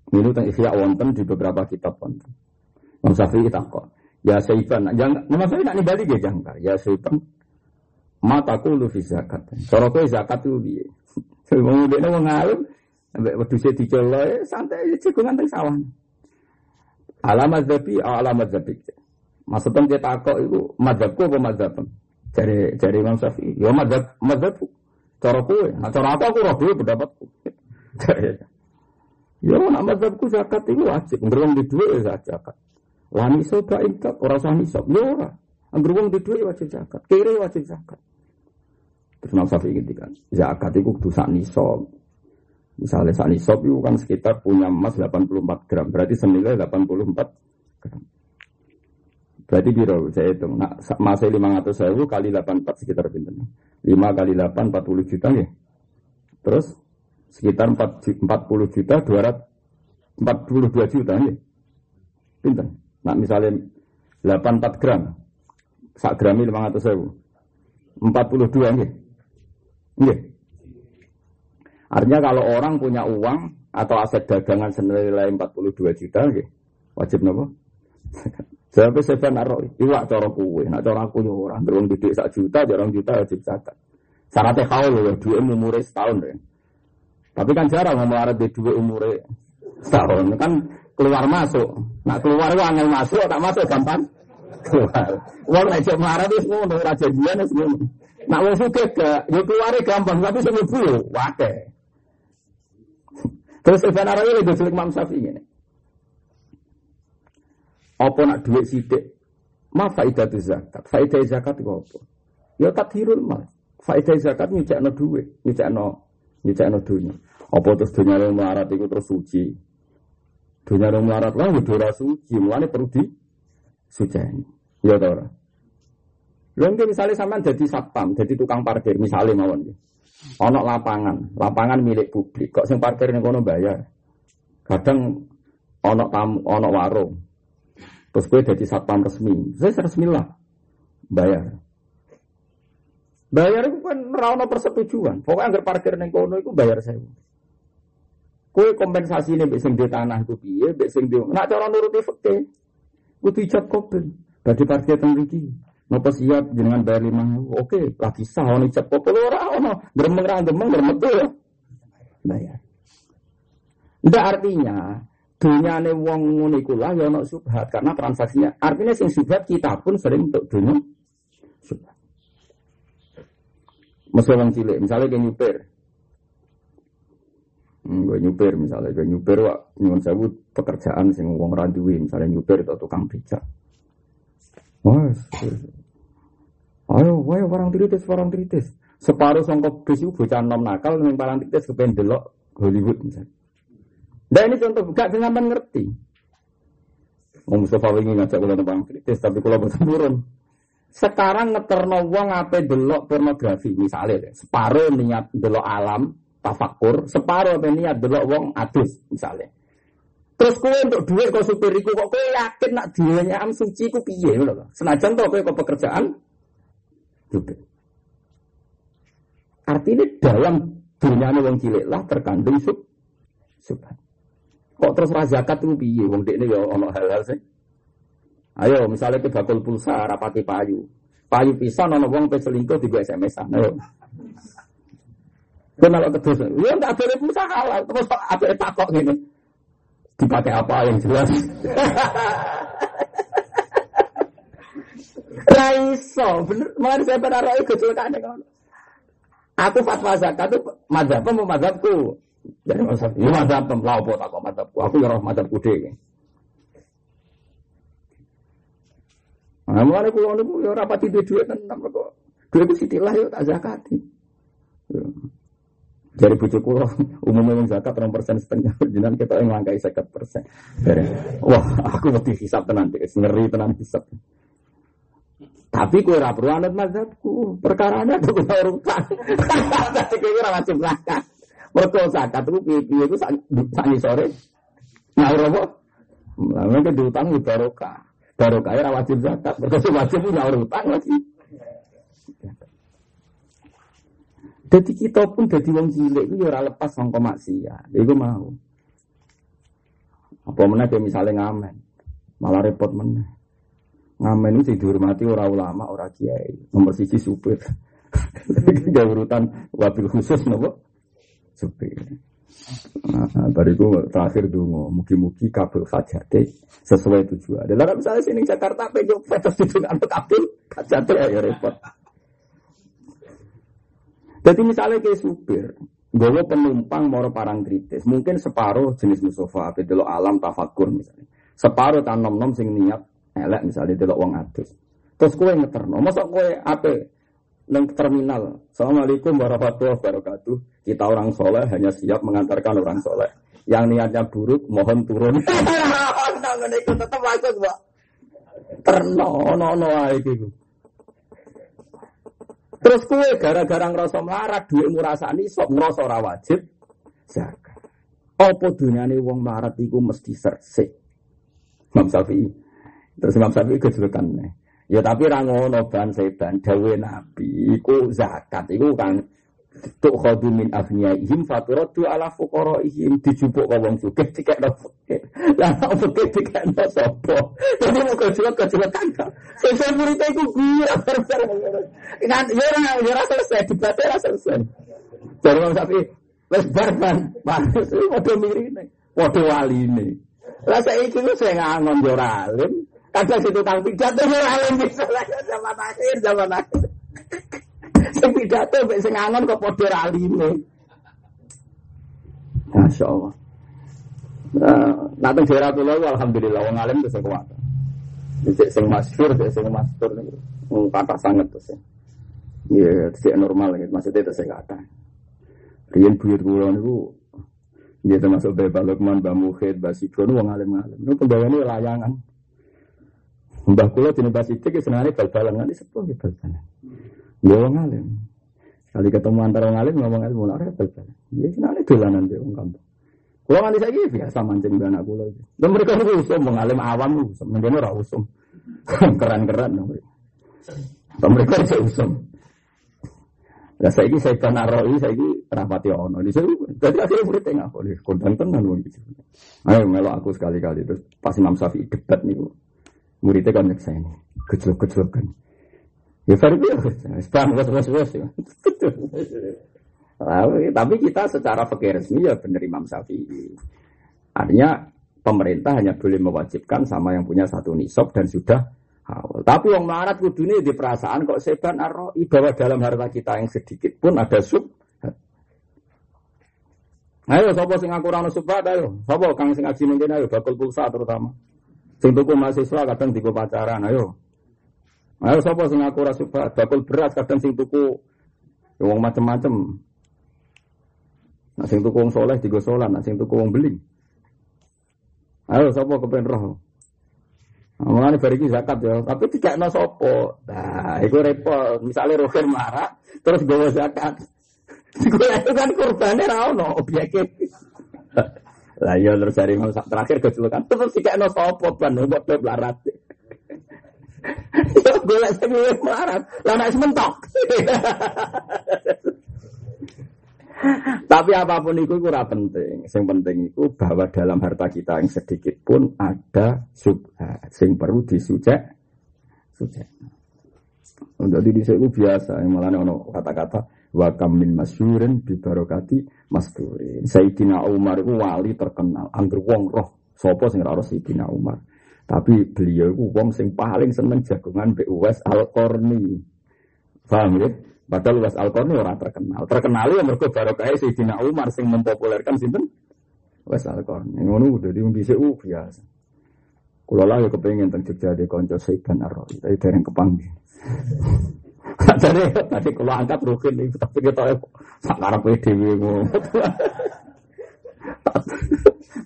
Ini tentang ikhya wonten di beberapa kitab wonten. Imam Syafi'i kok. Ya Saiban, jangan, Imam Syafi'i nak nibali dia jangkar. Ya Saiban, mataku lu fi zakat. Kowe zakat itu piye? Wong ndekne wong alim ambek wedhuse dicoloke santai jagungan teng sawah. Alamat zabi alamat zabi. Maksudnya kita takok itu mazhabku apa mazhab? Cari cari Imam Syafi'i. Ya mazhab mazhabku. Cara kowe, nah cara aku aku roh dhewe pendapatku. ya nak mazhabku zakat itu wajib. Ngerung di dhuwit ya zakat. Wani soba intak ora usah nisab. Ya ora. Angger wong di dhuwit wajib zakat. Kiri wajib zakat. Terus Imam Syafi'i kan, zakat itu kudu sak. Misalnya sak nisab itu kan sekitar punya emas 84 gram, berarti senilai 84 gram. Berarti biro saya hitung, nah, masih 500 sewu kali 84 sekitar pinter. 5 kali 8 40 juta ya. Terus sekitar 4, 40 juta 200 42 juta ya. Pinter. Nah misalnya 84 gram, sak grami 500 sewu. 42 ya. Iya. Artinya kalau orang punya uang atau aset dagangan senilai 42 juta, gitu, wajib nopo. Sampai saya naruh iwak cara kue, nak cara aku yo orang beruang didik sak juta, jarang juta wajib zakat. Syaratnya kau loh, dua umure setahun deh. Tapi kan jarang ngomong di dua umure setahun, kan keluar masuk. Nak keluar uang yang masuk, tak masuk gampang keluar. Uang aja marah itu semua, raja dia semua. Nak wong suke gak, ya keluarnya gampang, tapi sing mlebu yo wae. Terus Ibn lagi sulit Imam Syafi'i ini. Apa nak duit sidik? Ma faidah itu zakat. Faidah zakat itu apa? Ya tathirul mal. Faidah zakat nyucakno duit, nyucakno nyucakno dunia. Apa terus dunia yang melarat itu terus suci? Dunia yang melarat lah udah suci, mulane perlu di suci. Ya tau Lalu misalnya sampean jadi satpam, jadi tukang parkir, misalnya mawon. Ono lapangan, lapangan milik publik. Kok sing parkir ning kono bayar? Kadang ono tamu, ono warung. Terus gue jadi satpam resmi. Saya resmi lah. Bayar. Bayar itu kan rano persetujuan. Pokoknya agar parkir ning kono itu bayar saya. Kue kompensasi ini beseng di tanah itu piye, beseng di. Nak cara nuruti fakte, kudu ijab kopel. Bagi parkir teng Napa siap dengan bayar lima Oke, lagi sah ono ijab apa ora ono. Gremeng ra gremeng gremeng ya. Bayar. Ndak artinya dunyane wong ngono iku lah ya subhat karena transaksinya artinya sing subhat kita pun sering untuk dunia subhat. Mesti wong cilik, misalnya kayak nyupir. Hmm, gue nyupir misalnya, gue nyupir wak nyuwun sewu pekerjaan sing wong randuwi misalnya nyupir atau tukang becak. Wah, ayo, ayo barang tritis, barang tritis. Separuh songkok bis bocah nom nakal, yang barang tritis kepengen delok Hollywood misalnya. Dan ini contoh, gak dengan ngerti. Om Mustafa ini ngajak kula barang tritis, tapi betul turun. Sekarang ngeterno wong apa delok pornografi misalnya, separuh niat delok alam, tafakur, separuh apa niat delok wong adus misalnya. Terus kue untuk duit kau supiriku kok kue yakin nak duitnya am suci ku piye loh. Senajan tuh kue kau pekerjaan juga. Artinya dalam dunia wong cilik lah terkandung sub subhan. Kok terus razakat itu piye wong ini ya ono hal-hal sih. Ayo misalnya ke bakul pulsa rapati payu. Payu pisan ono wong pe selingkuh tiga SMS-an. Ayo. Kenal terus, ya enggak boleh pulsa halal, terus apa takok gini dipakai apa yang jelas. Raiso, bener. Malah saya pada roh kecelakaan kan. Aku fatwa zakat itu mazhab apa mazhabku. Jadi mazhab, ya mazhab lah apa tak mazhabku. Aku ya roh mazhabku deh. Nah, mulai kulo niku ya ora pati duwe kan kok. Duwe ku sitilah yo tak zakati. Ya. Jadi bujuk kulo umumnya yang zakat enam persen setengah, jenengan kita yang langkai sekat persen. Wah, aku mesti hisap tenan, ngeri tenan hisap. Tapi kue ora perlu anut mazhabku. Perkara tuh kena urutan. Tapi kue ora wajib zakat. Mergo zakat itu piye-piye itu sani sore. Nyaur apa? Lalu ke diutang di barokah. Barokah ora wajib zakat. Mergo wajib nyaur utang lagi. Jadi kita pun jadi wong cilik itu ya ora lepas sangka maksiat. Iku mau. Apa meneh misalnya ngamen. Malah repot meneh. Ngamen itu dihormati orang ulama, orang kiai. Nomor sisi supir. Gak urutan wabil khusus nopo. Supir. Nah, bariku terakhir dulu, mugi-mugi kabel fajate sesuai tujuan. Dalam misalnya sini Jakarta pengen fetus itu nggak kabel fajate ya repot. Jadi misalnya kayak supir, gue penumpang mau parang kritis, mungkin separuh jenis musofa, dulu alam tafakur misalnya, separuh tanom nom sing niat elek misalnya dulu uang adus. Terus kue ngeterno, masa kue apa? Neng terminal. Assalamualaikum warahmatullahi wabarakatuh. Kita orang soleh hanya siap mengantarkan orang soleh. Yang niatnya buruk mohon turun. tetap langsung, Mbak. Terno, no, no, gitu. Terus kue gara-gara ngerasa melarat, duit ngerasani sok ngerasa ora wajib zakat. Apa dunyane wong melarat iku mesti sersik. Imam Syafi'i. Terus Imam Syafi'i nih. Ya tapi ra ngono ban setan dawe Nabi iku zakat iku kan Tuk khodu min ihim faturadu ala ihim dijupuk ke wong sugih dikekno fakir. Lah nek fakir dikekno sapa? Jadi mau kejelek kan. Sesuk murid gura barbar. Kan yo ora yo ora selesai dibate ora selesai. Jadi wong sapi wis barban. Manus iki padha mirine, padha waline. Lah saiki ku sing ngangon yo ora alim. Kadang situ kang pidato yo alim bisa lah zaman akhir zaman akhir. Sing pidato mek sing angon kok padha raline. Masya Allah. Nah, nanti daerah pulau alhamdulillah wong alim itu kuat. Cek sing masyhur, cek sing masyhur niku kata sangat tuh sih. Iya, cek normal gitu. Maksudnya itu saya kata. Rian buyut kula niku dia termasuk Bebal Lukman, Mbah Mukhid, Mbah Sikron, wong alim-alim. Ini pembawaannya layangan. Mbah kula jenis basidik sebenarnya bal-balan nanti sepuh bal-balan. Ya wong alim. Kali ketemu antara wong alim ngomong ilmu ora repot. Ya senane dolanan be wong kampung. Kulo nganti saiki biasa mancing be anak iki. Dan mereka niku usum wong alim awam mendene ora usum. Keren-keren mereka. Dan mereka iso usum. Lah saiki saya kan aroi saiki rapati ono. Di situ dadi akhirnya murid tengah kok kondang tenan wong iki. Ayo melok aku sekali-kali terus pas Imam Syafi'i debat niku. Muridnya kan nyeksa ini. Kecil-kecil kan. Ya verbi Islam wes wes ya. Tapi kita secara fakir resmi ya benar Imam Syafi'i. Artinya pemerintah hanya boleh mewajibkan sama yang punya satu nisab dan sudah awal. Tapi yang melarat kudune di perasaan kok seban arroi bahwa dalam harta kita yang sedikit pun ada sub. Ayo, sapa sing aku ora subhat ayo. Sapa kang sing ngaji mungkin ayo bakul pulsa terutama. Sing tuku mahasiswa kadang diku pacaran ayo. Ayo sapa sing aku ora suka bakul beras kadang sing tuku wong macem-macem. Nah sing tuku wong soleh digo solan, nah sing tuku wong beli. Ayo sapa kepen roh. Nah, Mulane bariki zakat ya, tapi tidak no sopo. Nah, itu repot. Misalnya roher marah, terus gawa zakat. Itu kan kurbannya ra ono objeknya. Lah iya terus dari terakhir kecelakaan terus tidak no sopo ban, buat larat. Golek sing luwih melarat. Lah nek mentok. Tapi apa pun itu kurang penting. Yang penting itu bahwa dalam harta kita yang sedikit pun ada subhat. Yang perlu disujek. Sujek. Jadi di itu biasa. Yang malah ada kata-kata. Wa min masyurin bi barokati masdurin. Sayyidina Umar itu wali terkenal. Angger wong roh. Sopo sing ora Sayyidina Umar. Tapi beliau itu wong sing paling seneng jagongan Mbak Uwais Al-Qarni. Paham ya? Padahal Uwais Al-Qarni orang terkenal. Terkenal ya mergo barokah Sayyidina Umar sing mempopulerkan sinten? Uwais Al-Qarni. Ngono udah di dhisik biasa. Kula lah ya kepengin teng Jogja de kanca Saiban Ar-Rawi, tapi dereng. Jadi tadi kalau angkat rukin itu tapi kita sak karepe dhewe ngono.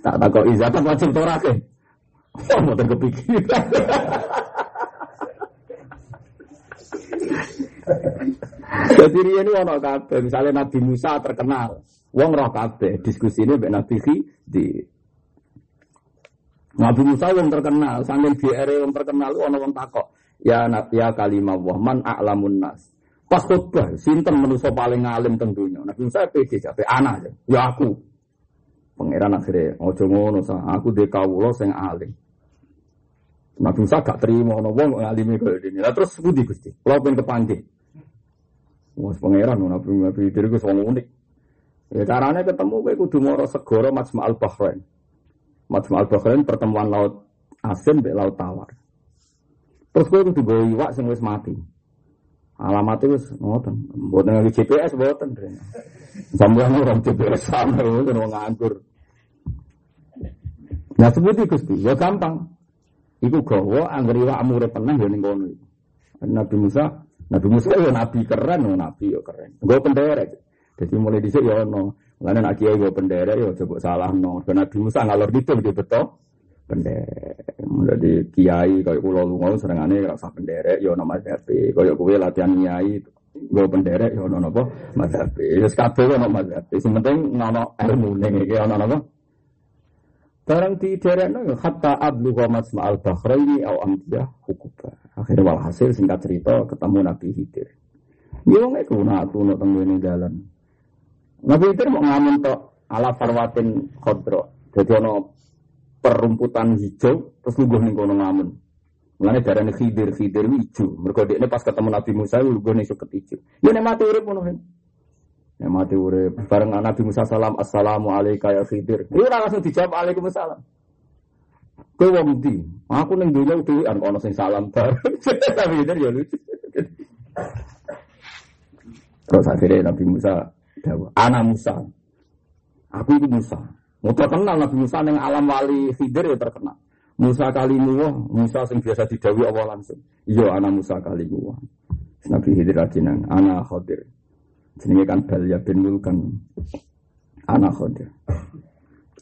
Tak tak kok izatan wajib torake. Oh, mau kepikiran. Jadi ini ono kabeh, misalnya Nabi Musa terkenal, wong roh diskusi ini Nabi di Nabi Musa yang terkenal, sambil GR yang terkenal, ono wong takok, ya ya kalimah man a'lamun nas. Pas khutbah, sinten manusia paling alim teng dunya. Nabi Musa pede jape anak ya aku. Pangeran akhirnya ojo ngono sa, aku de kawula sing alim. Nabi Musa gak terima ono wong ngalimi kaya dene. Lah terus pundi Gusti? Kula pengen kepanggih. Wes pangeran Nabi Nabi diri ku wong unik. Ya caranya ketemu kowe kudu mara segara Majma'al Bahrain. Majma'al Bahrain pertemuan laut asin mbek laut tawar. Terus kowe kudu gawe iwak sing wis mati. Alamatnya wis ngoten. Mboten nganggo GPS mboten. Sampeyan orang GPS sama wong nganggur. Nah seperti Gusti, ya gampang. Iku gawa angger iwakmu urip tenang ya ning kono iku. Nabi Musa, Nabi Musa ya nabi keren, ya nabi ya keren. Gue penderek. Jadi mulai dhisik ya ono. Lan nek kiai gue penderek ya coba salah no. Dan Nabi Musa ngalor gitu dia betul. Penderek. Jadi kiai kaya kula lunga serengane ora usah penderek ya ono mazhab. Kaya kowe latihan kiai gue penderek ya ono napa mazhab. Wis kabeh ono mazhab. Sing penting ngono ilmu ning iki ono napa Barang di daerah itu hatta abluha masma'al bahraini au amdiyah hukuba. Akhirnya walhasil singkat cerita ketemu Nabi Khidir. Dia wong iku nak tuno ini jalan. Nabi Khidir mau ngamen tok ala farwatin khodro. Jadi ono perumputan hijau terus lungguh ning kono ngamen. Mulane darane Khidir Khidir hijau. Mergo dekne pas ketemu Nabi Musa lungguh ning suket hijau. Ya nek mati ngono Ya mati urip bareng Nabi Musa salam assalamu alayka ya Khidir. Iku ora langsung dijawab alaikumsalam. Kowe wong ndi? Aku ning dunya dhewean ana sing salam bareng. Tapi ya lucu. Terus akhirnya Nabi Musa jawab, Ana Musa. Aku itu Musa. Mau terkenal Nabi Musa yang alam wali Khidir ya terkenal. Musa kali muwah, Musa sing biasa didawi Allah langsung. Iya, anak Musa kali muwah. Nabi Khidir ajinan, anak Khidir. Jenenge kan Balya bin Mulkan. Anak Khodir.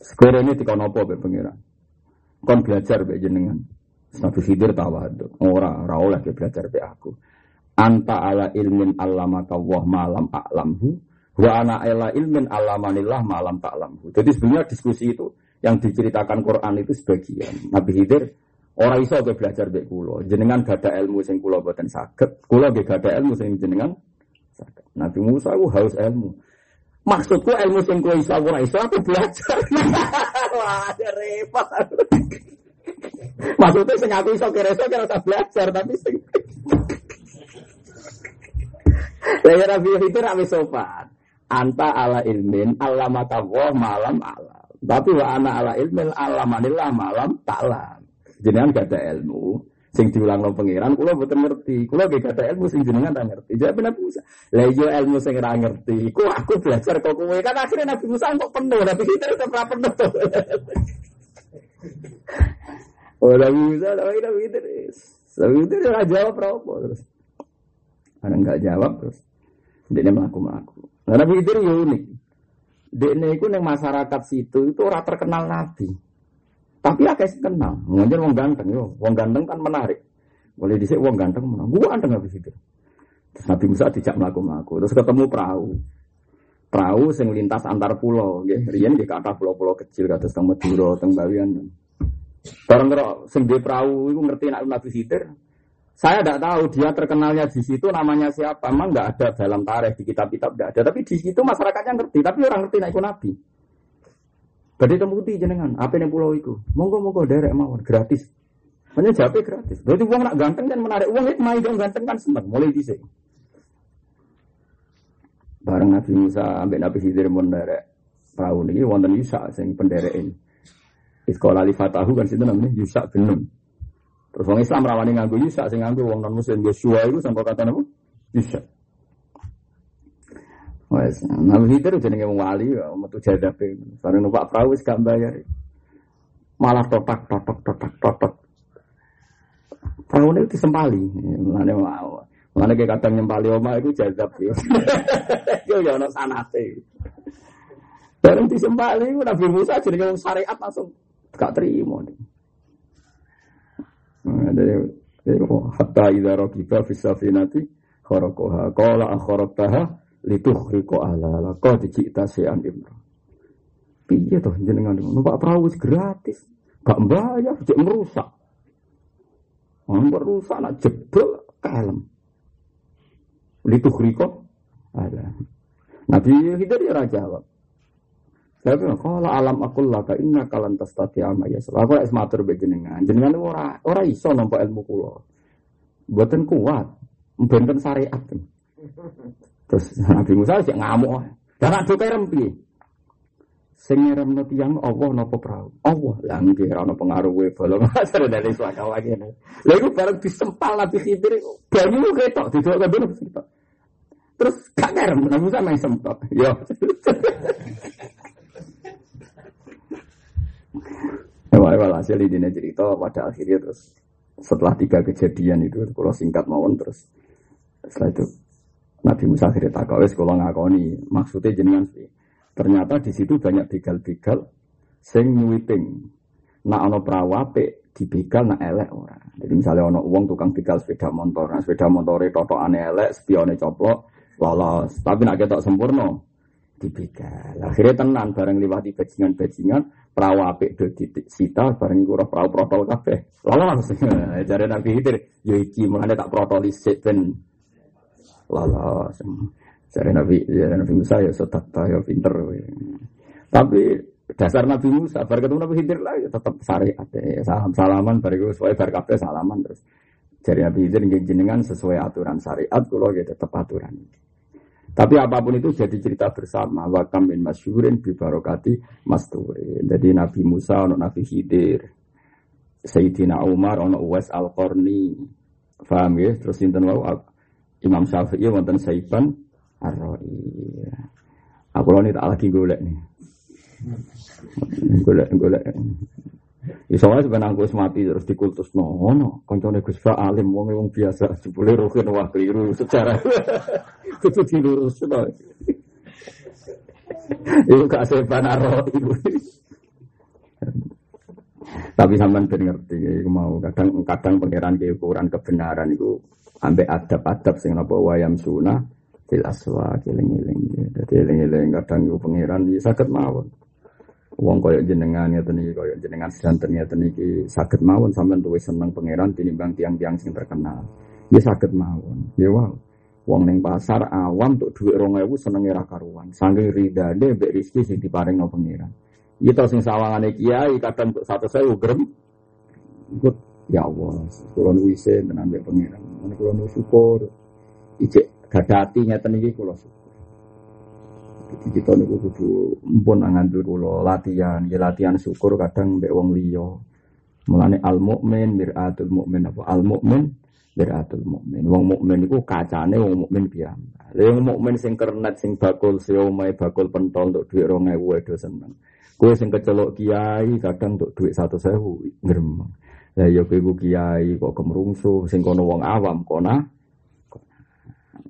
Sekarang ini tiga nopo be pengiran. Kon belajar be jenengan. Nabi Khidir tawadu. Ora ora oleh belajar be aku. Anta ala ilmin allamaka wah malam a'lamhu wa ana ala ilmin allamanillah malam ta'lamhu. Jadi sebenarnya diskusi itu yang diceritakan Quran itu sebagian. Nabi Khidir Orang iso belajar be kulo. Jenengan gak ada ilmu sing kulo boten saged. Kulo gak ada ilmu sing jenengan Nabi Musa itu haus ilmu. Maksudku ilmu sing kowe iso ora iso aku belajar. Wah, repot. Maksudnya sing aku iso kira iso kira belajar tapi sing Lah ya Nabi itu rapi sopan. Anta ala ilmin alamaka wa malam alam. Tapi wa ana ala ilmin alamanillah malam taklam. Jenengan gak ada ilmu, sing diulang no pangeran kula mboten ngerti. Kula ge kata ilmu sing jenengan tak ngerti. Jadi Nabi Musa iya ilmu sing ora ngerti. Ku aku belajar kok kowe. Kan akhirnya Nabi Musa kok penuh. Nabi kita tetap ora penuh. Oh Nabi Musa Nabi Nabi Idris Nabi Idris ora jawab apa terus. Ada nggak jawab terus. Dia melaku melaku nah, Nabi Idris ya unik. Dia itu masyarakat situ itu orang terkenal Nabi tapi ya kayak kenal, ngajar wong ganteng yo, wong ganteng kan menarik. Boleh disik wong ganteng menang, gua ganteng habis itu. Terus Nabi Musa dijak melaku, terus ketemu perahu. Perahu sing lintas antar pulau, ya. Rian di kata pulau-pulau kecil, kata teng Madura, teng Bawian. Bareng karo sing perahu itu ngerti nak Nabi Khidir. Saya tidak tahu dia terkenalnya di situ namanya siapa. Memang nggak ada dalam tarikh di kitab-kitab tidak ada. Tapi di situ masyarakatnya ngerti. Tapi orang ngerti nak Nabi. Badai putih jenengan, apa yang pulau itu? Monggo monggo derek mawon gratis. Hanya jawabnya gratis. Berarti uang nak ganteng kan menarik uang itu main dong ganteng kan sempat mulai di sini. Bareng Nabi Musa ambil Nabi Khidir menderek perahu ini wonten Yusa sing penderek ini. Sekolah li fatahu kan situ namanya Yusa bin. Terus orang Islam rawani nganggu Yusa, sing nganggu wong non Muslim Yosua itu sampai kata apa? Yusa. Wes, Nabi Khidir jenenge wong wali, metu jadape. Bareng numpak perahu wis gak bayar. Malah totak totok totak totok. Perahu itu disempali. Mau. Mulane kayak kadang nyempali oma itu jadab ya. Yo yo ono sanate. Bareng disempali Nabi Musa jenenge wong syariat langsung gak terima. Nah, dari hatta idza raqiba fi safinati kharaqaha qala akharaqtaha litukhriqo ala la qad ji'ta syai'an imra. Piye toh jenengan numpak perahu gratis. Gak bayar, cek merusak. Merusak nak jebol kalem. Litukhriqo ala. Nabi Khidir ya jawab. Saya bilang, kalau alam aku laka inna kalan tastati ama ya Aku es matur be jenengan. Jenengan ora ora iso nampak ilmu kulo. Buatan kuat, benten syariat. Terus Nabi Musa sih ngamuk. Dan ada kerem piye? Sing ngeremno tiyang Allah napa perahu? Allah. Lah nggih ora ono pengaruhe bolong asar dari suaka lagi. Lha iku bareng disempal Nabi Khidir banyu ketok didok kabeh ketok. Terus gak kerem Nabi Musa main sempat. Yo. Wah, hasil ini cerita pada akhirnya terus setelah tiga kejadian itu kalau singkat mawon terus setelah itu Nabi Musa akhirnya tak kawes kalau ngakoni maksudnya jenengan sih. Ternyata di situ banyak begal-begal sing nyuwiping. Nak ono perahu apik dibegal nak elek ora. Jadi misalnya ono uang tukang begal sepeda motor, nah sepeda motore ane elek, spione coplok, lolos. Tapi nak ketok sempurna dibegal. Akhirnya tenan bareng liwat di bajingan-bajingan perahu apik do sita bareng iku perahu protol kabeh. Lolos. Jare Nabi Khidir, yo iki tak protol sik ben lolos. Jadi Nabi, ya Nabi Musa ya sotakta ya pinter. Tapi dasar Nabi Musa, bar ketemu Nabi Khidir lah ya tetap syariat ya. Salam salaman bariku sesuai bar salaman terus. Jadi Nabi Khidir jenengan sesuai aturan syariat, kalau ya tetap aturan. Tapi apa pun itu jadi cerita bersama. Wakam bin masyurin bi barokati masturin. Jadi Nabi Musa, ono Nabi Khidir. Sayyidina Umar, ono Uwais Al-Qarni. Faham ya? Terus sinten wau Imam Syafi'i wonten Saiban Ar-Ra'i. Aku lho tak lagi golek nih. Golek golek. Iso wae sebenarnya aku mati terus dikultus no, no. Koncone Gus Fa alim wong wong biasa jebule rukun wah keliru secara kudu dilurus no. Iku gak sepan ibu. Tapi sampean ben ngerti, mau kadang kadang pangeran ke ukuran kebenaran itu ambek adab-adab sing napa wayam sunah fil aswa eling-eling. Dadi eling-eling kadang yo pangeran iki saged mawon. Wong koyo jenengan ngeten iki koyo jenengan sedanten ngeten iki saged mawon sampean tuwis seneng pangeran tinimbang tiang-tiang sing terkenal. Ya saged mawon. Ya wow. Wong ning pasar awam untuk duit 2000 senenge ra karuan. Saking ridane mbek rezeki sing diparingno pangeran. Kita sing sawangane kiai kadang satu saya grem. Ikut ya Allah, kula nu isen tenan mbek pangeran. Mana kula nu syukur. Ijek gadati ngeten iki kula syukur. Jadi kita niku kudu mpun ngandel kula latihan, ya latihan syukur kadang mbek wong liya. Mulane al mukmin miratul mukmin apa al mukmin miratul mukmin. Wong mukmin iku kacane wong mukmin piyambak. Lha wong mukmin sing kernet sing bakul siomae bakul pentol untuk dhuwit 2000 edo seneng. Kue sing kecelok kiai kadang untuk duit satu sewu ngremeng. Lah ya kowe kiai kok kemrungsuh sing kono wong awam kona.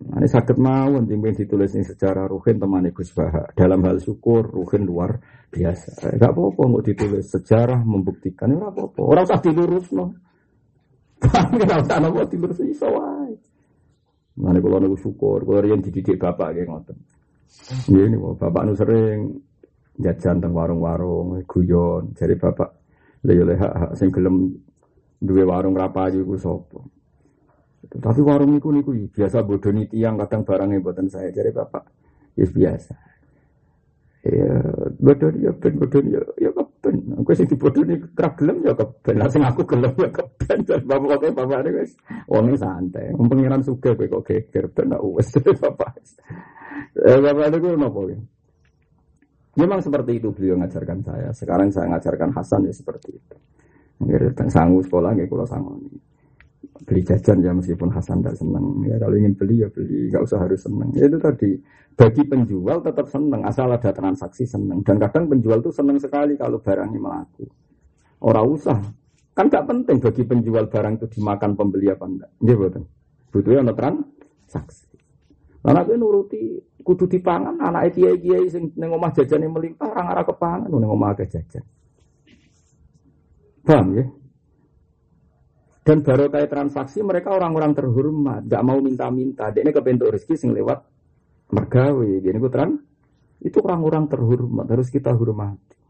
Ini sakit mau timbang ditulis ini secara ruhin teman Gus Baha. Dalam hal syukur ruhin luar biasa. Gak apa-apa nggak ditulis sejarah membuktikan. Gak apa-apa. Usah dilurus no. Gak usah nopo dilurus iso wae. Mana kalau nunggu syukur, kalau yang dididik bapak kayak ngoten. Ini bapak nu sering jajan teng warung-warung guyon jadi bapak lha leha hak sing gelem duwe warung rapayu iku sapa? Tapi warung niku niku biasa bodoni tiang kadang barangnya buatan saya jadi bapak. Ya biasa. Ya bodoni ya ben bodoni ya ya keben. Aku sing dibodoni kerap gelem ya keben. Lah aku gelem ya keben. Bapak kok bapak ini wis wong santai. Pengiran suka kowe kok geger ben wis bapak eh bapak niku napa Memang seperti itu beliau ngajarkan saya. Sekarang saya ngajarkan Hasan ya seperti itu. Nggih dan sangu sekolah nggih kula sangoni. Beli jajan ya meskipun Hasan tidak seneng. Ya kalau ingin beli ya beli, nggak usah harus seneng. Ya, itu tadi bagi penjual tetap seneng asal ada transaksi seneng. Dan kadang penjual tuh seneng sekali kalau barangnya melaku. Orang usah kan nggak penting bagi penjual barang itu dimakan pembeli apa enggak. Nggih betul. Butuhnya ada transaksi. Anak itu nuruti kudu dipangan anak kiai kiai sing omah jajan yang melimpah orang arah kepangan omah agak jajan. Paham ya? Dan baru kayak transaksi mereka orang-orang terhormat, gak mau minta-minta. Dia ini kebentuk rezeki sing lewat mergawe. Dia ini tran itu orang-orang terhormat harus kita hormati.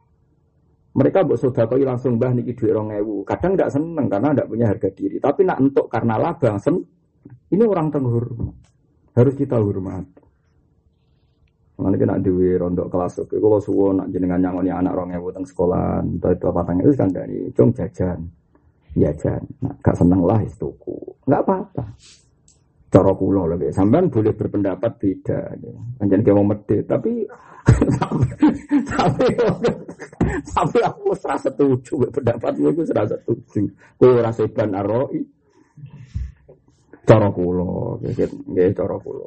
Mereka buat sodakoi langsung bah niki duit orang ewu. Kadang tidak seneng karena tidak punya harga diri. Tapi nak untuk karena laba sen. Ini orang terhormat. Harus kita hormati. Mana kena dewi rondok kelas oke. Kalau suwo nak jenengan nyangoni anak orang teng sekolah. Entah itu apa itu kan dari cung jajan jajan. Nah, gak seneng lah istuku. Gak apa-apa. Cara kula lho, sampean boleh berpendapat beda. Anjen ke wong medhit, tapi tapi tapi aku ora setuju pendapatmu iku ora setuju. Kowe ora seban aroi. Cara kula, nggih cara kula.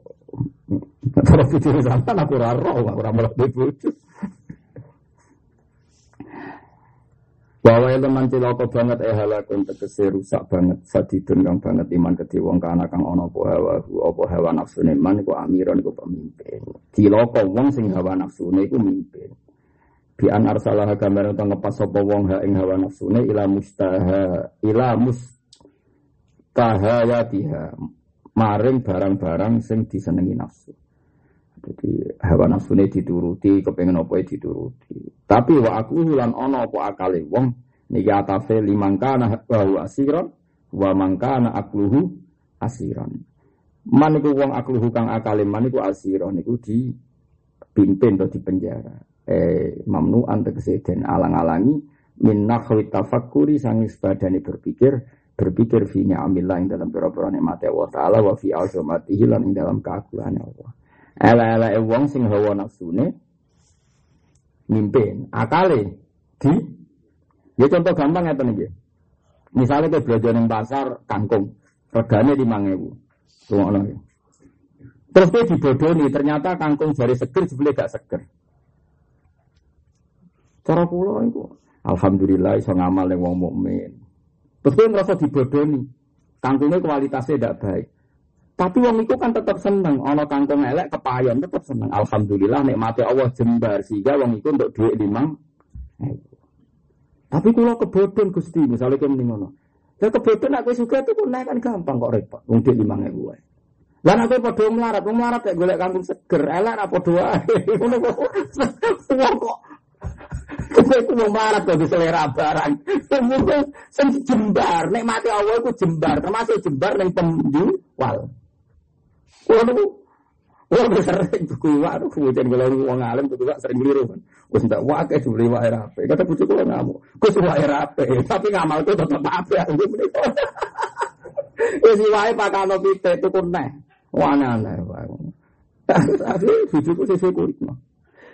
Cara pikir sampean aku ora roh, aku ora mlebu bojo. Bahwa teman cilaka banget eh halakun tegese rusak banget sadidun kang banget iman kedhi wong kana kang ana apa hawa apa hawa nafsune man iku amiron iku pemimpin. Cilaka wong sing hawa nafsune iku mimpin. Bi an arsalah gambar utawa ngepas sapa wong ha ing hawa nafsune ila mustaha ila mustahayatiha maring barang-barang sing disenengi nafsu. Jadi hawa nafsu ini dituruti, kepengen apa dituruti. Tapi wa aku lan ono apa akale wong niki atafe limangkana wa asiran wa mangkana akluhu asiran. Man iku wong akluhu kang akale man iku asiran niku di pimpin atau di penjara. Eh mamnu tegese den alang-alangi min nakhwi sangis badane berpikir berpikir fi ni'amillah ing dalam pira-pira nikmate Allah taala wa fi azamatihi lan ing dalam keagungane Allah. Ela-ela wong sing hawa nafsune mimpin, akale di Ya contoh gampang ya iki. Misalnya ke belajar di pasar kangkung, regane 5000. Ngono ya. Terus dia dibodoni, ternyata kangkung jari seger jebule gak seger. Cara kula itu alhamdulillah iso ngamal ning wong mukmin. Terus dia ngerasa dibodoni. Kangkungnya kualitasnya tidak baik. Tapi wong itu kan tetap seneng, ono kangkung elek kepayon tetap seneng. Alhamdulillah nikmati Allah jembar sehingga wong itu untuk duit limang. Tapi kalau kebodohan gusti, misalnya kayak mending ngono. Ya kebodohan aku suka itu pun naik kan gampang kok repot. Untuk limang ribu. Lan aku padha melarat, wong melarat kayak golek kangkung seger, elek apa doa. Ngono kok. Wong kok Kowe ku mau melarat kok selera barang. Sing jembar, nek mati Allah ku jembar, termasuk jembar ning penjual. Waduh, waduh sering buku waduh kemudian kalau uang alim tuh juga sering beli rumah. Wes ndak wae dibeli wae rapi. Kata bujuk kula ngamuk. Gus wae rapi, tapi ngamal tuh tetep apik aku menika. Wes wae pakano pite tuku neh. Wana-wana wae. Tapi bujuku sesuai kulitno.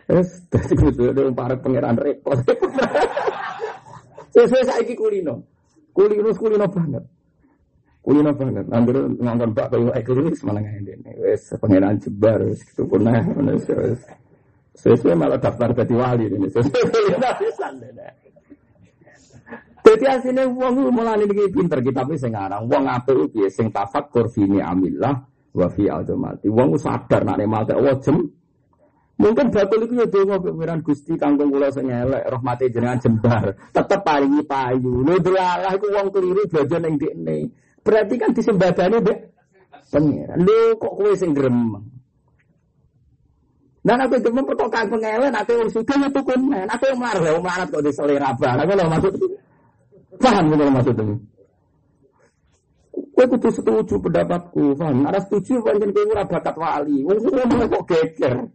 Wes dadi ada para pangeran repot. Sesuai saiki kulino. Kulino kulino banget. Kulino banget. Angger ngangkon bak kaya ekor wis malah ngene. Wis pangeran jebar wis punah wis wis. Sesuai malah daftar dadi wali ini. Jadi aslinya uang mulai ini pinter kita tapi sing uang apa itu sing tafakur fini amillah wa fi azamati. Uang sadar nak nikmate Allah jem. Mungkin bakul itu ya donga pengiran Gusti kangkung kula sing elek rahmate jenengan jembar. Tetep paringi payu. Lho delalah iku wong keliru belajar ning dekne. Berarti kan disembadani dek pengiran. Lho kok kowe sing gremeng. Dan aku itu mempertokang pengelen, aku yang suka ya tukun men, aku yang melarat, yang melarat kok di selera barang, aku loh maksud paham maksud ini. Kue kudu setuju pendapatku, paham? Ada setuju, pancen kue ora bakat wali, wong kok geger.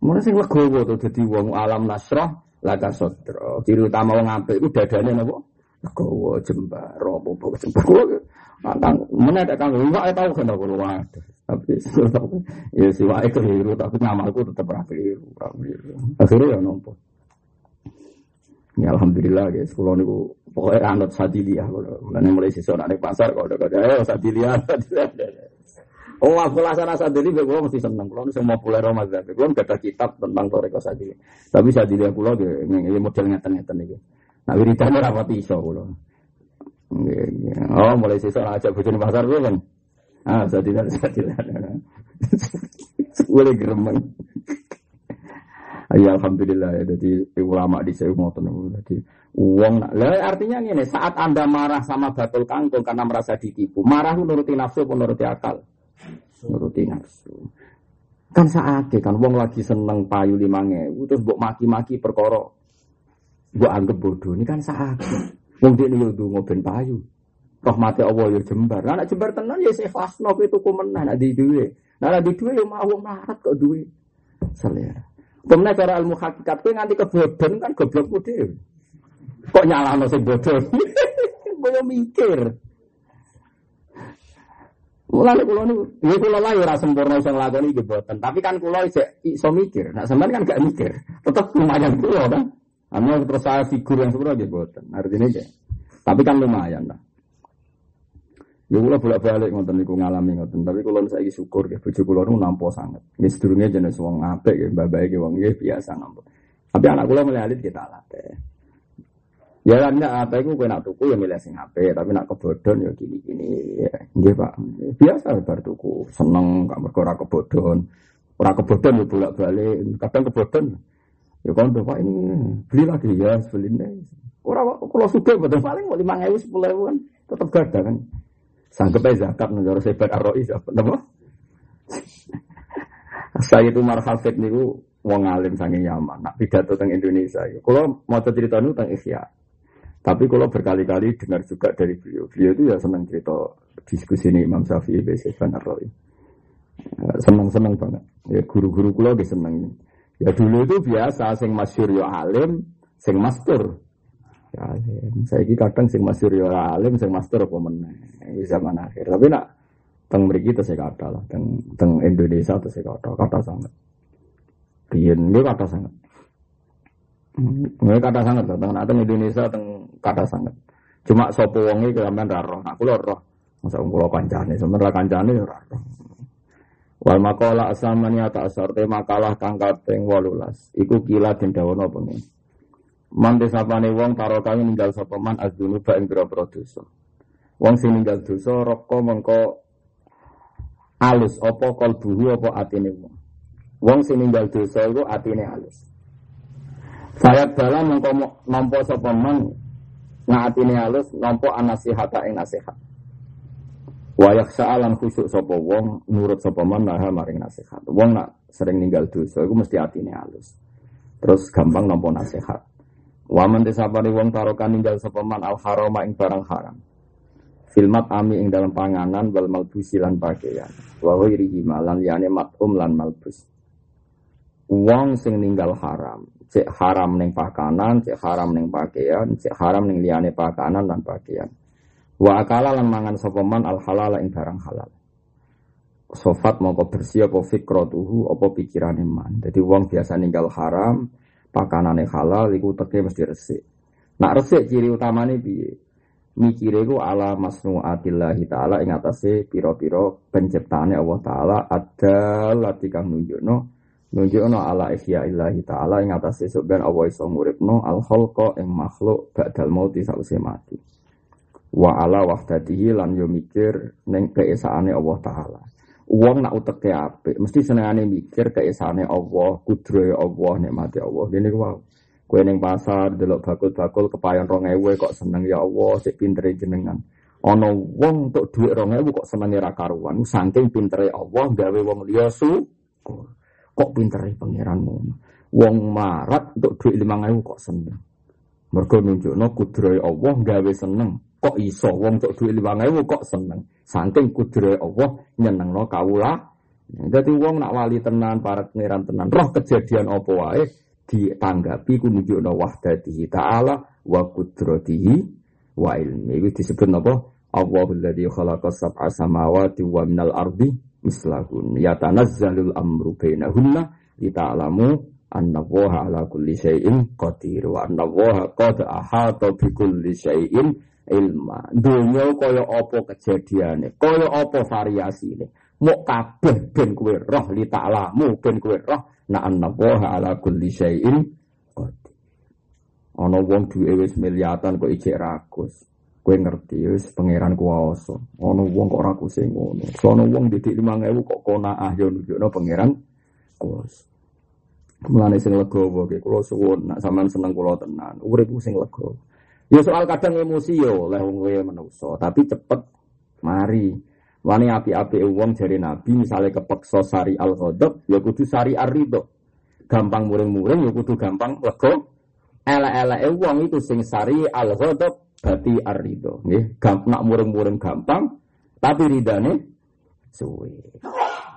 Mulai sing legowo tuh jadi wong alam nasroh, laka sodro. Ciri utama wong apik itu dadane napa? Legowo jembar, robo bawa jembar. Kang, mana ada kang, enggak tahu kan aku waduh. Tapi ya si wae keliru, tapi ngamalku tetap rapi, rapi. Akhirnya ya nompo. Ya alhamdulillah guys, kalau niku pokoknya anut sadiliah, mulai mulai siswa naik pasar kalau udah ayo sadiliah, sadiliah. Oh, aku sana sadili, gue mesti seneng. Kalau semua populer Ramadan, gue nggak ada kitab tentang toreko sadili. Tapi sadili aku loh, ini model ngeten ngeten nih. Nah, wiridane rapat iso kulo. Oh, mulai siswa ngajak bojone pasar gue kan. Ah, sadili sadili. Boleh geremeng. Ya alhamdulillah ya jadi ulama di saya ngoten jadi uang lah artinya ini saat anda marah sama batul kangkung karena merasa ditipu marah menuruti nafsu menuruti akal nuruti nafsu. Kan saat kan wong lagi seneng payu lima ngewu terus buat maki-maki perkara buat anggap bodoh ini kan saat wong dia nih tuh ngoben payu. Mati Allah ya jembar. Nah, jembar tenan ya saya fasno itu kumenah nak di duwe. Nah di duwe ya mau marat kok duwe. Selera. Kemudian cara ilmu hakikat itu nganti kebodohan kan goblok dhewe. Kok nyalahno sing bodoh? Gue mikir Mulane kula niku, ya kula lah ya ora sempurna iso nglakoni iki boten, tapi kan kula iso mikir. Nah, sampean kan gak mikir. Tetep lumayan kula kan. Anu terus saya figur yang sempurna nggih boten. Artinya aja. Tapi kan lumayan lah. Ya kula bolak-balik ngoten niku ngalami ngoten, tapi kula saiki syukur nggih bojo kula niku nampa sanget. Nggih sedurunge jenis wong apik nggih, mbah-mbah wong nggih biasa nampa. Tapi anak kula mulai alit kita latih. Ya kan apa itu kue nak tuku ya milih sing HP, tapi nak kebodon ya gini-gini. Ya, nggih Pak. Biasa bar tuku, seneng gak mergo ora kebodon. Ora kebodon ya bolak-balik, kadang kebodon. Ya kan Pak ini beli lagi ya, beli nih. Ora kalau suka betul paling mau lima ribu sepuluh ribu kan tetap gada kan. Sanggup aja zakat negara sebat aroi apa napa? Saya itu marhafid niku wong alim sange nyaman. Nak pidato tentang Indonesia. Kalau mau cerita niku tentang Ikhya. Tapi kalau berkali-kali dengar juga dari beliau, beliau itu ya senang cerita diskusi ini Imam Syafi'i Besi Roy. Senang-senang banget. Ya guru-guru kulo dia seneng. Ya dulu itu biasa, sing masyur ya alim, sing mastur. Ya. Saya kadang sing masyur ya alim, sing mastur apa meneh. Ini zaman akhir. Tapi nak teng mriki saya kata lah, teng teng Indonesia saya kata, kata sangat. Riyen kata sangat. Nggak kata sangat tengah tengah Indonesia teng kata sangat. Cuma sopo wongi kelamben raro, aku lho roh. Masa kulo kancane, sebenarnya kancane raro. Wal makola asamani ata asar te makalah kang kaping 18. Iku kila den dawono pengen. Man desapane wong karo kang ninggal sapa man azunu ba ing pira-pira dosa. Wong sing ninggal dosa roko mengko alus apa kalbuhu apa atine wong. Wong sing ninggal dosa iku atine alus. Saya bala mengko nampa sapa man ini halus nampa anasihata ing nasihat. Wa yakhsa'alan khusuk sapa wong nurut sapa man maring nasihat. Wong nak sering ninggal dosa iku mesti atine halus. Terus gampang nampa nasihat. Wa man desapane wong tarokan ninggal sapa man al harama ing barang haram. Filmat ami ing dalam panganan wal malbusi lan pakaian. Wa ghairihi malan yani matum lan malbus. Wong sing ninggal haram cek haram neng pakanan, cek haram neng pakaian, cek haram neng liane pakanan dan pakaian. Wa akala lan mangan sopeman al halal ing barang halal. Sofat mau bersih apa fikrotuhu apa pikiran iman. Jadi uang biasa ninggal haram, pakanan yang halal, iku teke mesti resik. Nak resik ciri utamanya bi Mikire ku ala masnuatillahi ta'ala ing atase piro-piro penciptaane Allah ta'ala ada latikang nunjukno nunjukno ala ihya illahi ta'ala ing atas esuk ben Allah iso nguripno al khalqa ing makhluk ba'dal mauti sause mati wa ala wahdatihi lan yo mikir ning keesaane Allah taala Uang nak uteke apik mesti senengane mikir keesaane Allah kudrohe Allah nikmati Allah ngene ku Kue neng pasar delok bakul-bakul kepayon ewe kok seneng ya Allah cek pintere jenengan. Ono wong untuk duit ewe kok seneng ra karuan. Saking pintere Allah gawe wong liya syukur. Kok pinter pangeranmu. Wong marat untuk duit lima ribu kok seneng. Mergo nunjukno kudrohe Allah gawe seneng. Kok iso wong untuk duit lima ribu kok seneng. Saking kudrohe Allah nyenengno kawula. Jadi wong nak wali tenan, para pangeran tenan, roh kejadian apa wae ditanggapi ku nunjukno wahdatihi ta'ala wa kudratihi wa ilmi. Itu disebut apa? Allahul ladzi khalaqa sab'a samawati wa minal ardi mislahun. Yatanazzalul amru bainahunna lita'lamu anna waha ala kulli syai'in qadir wa anna waha qad ahata bi kulli syai'in ilma. Dunya kaya apa kejadiane, kaya apa variasine. Mok kabeh ben kowe roh li ta'lamu ben kowe roh na anna waha ala kulli syai'in qadir. Ana wong duwe wis miliatan kok ijek ragus. Kowe ngerti wis pangeran kuwasa. Ana wong kok ora kusing ngono. Sono wong didik 5000 kok konaah yo nunjukno pangeran kuwasa. Mulane sing legowo ki kula suwun nak sampean seneng kula tenan. Urip sing legowo. Ya soal kadang emosi yo oleh wong kowe tapi cepet mari. Wani api-api wong jari Nabi misalnya kepeksa sari al ghadab ya kudu sari ar-ridho. Gampang muring-muring ya kudu gampang lego. Elek-eleke wong itu sing sari al ghadab berarti ar-ridho. Nggih, nak muring-muring gampang tapi ridane suwe.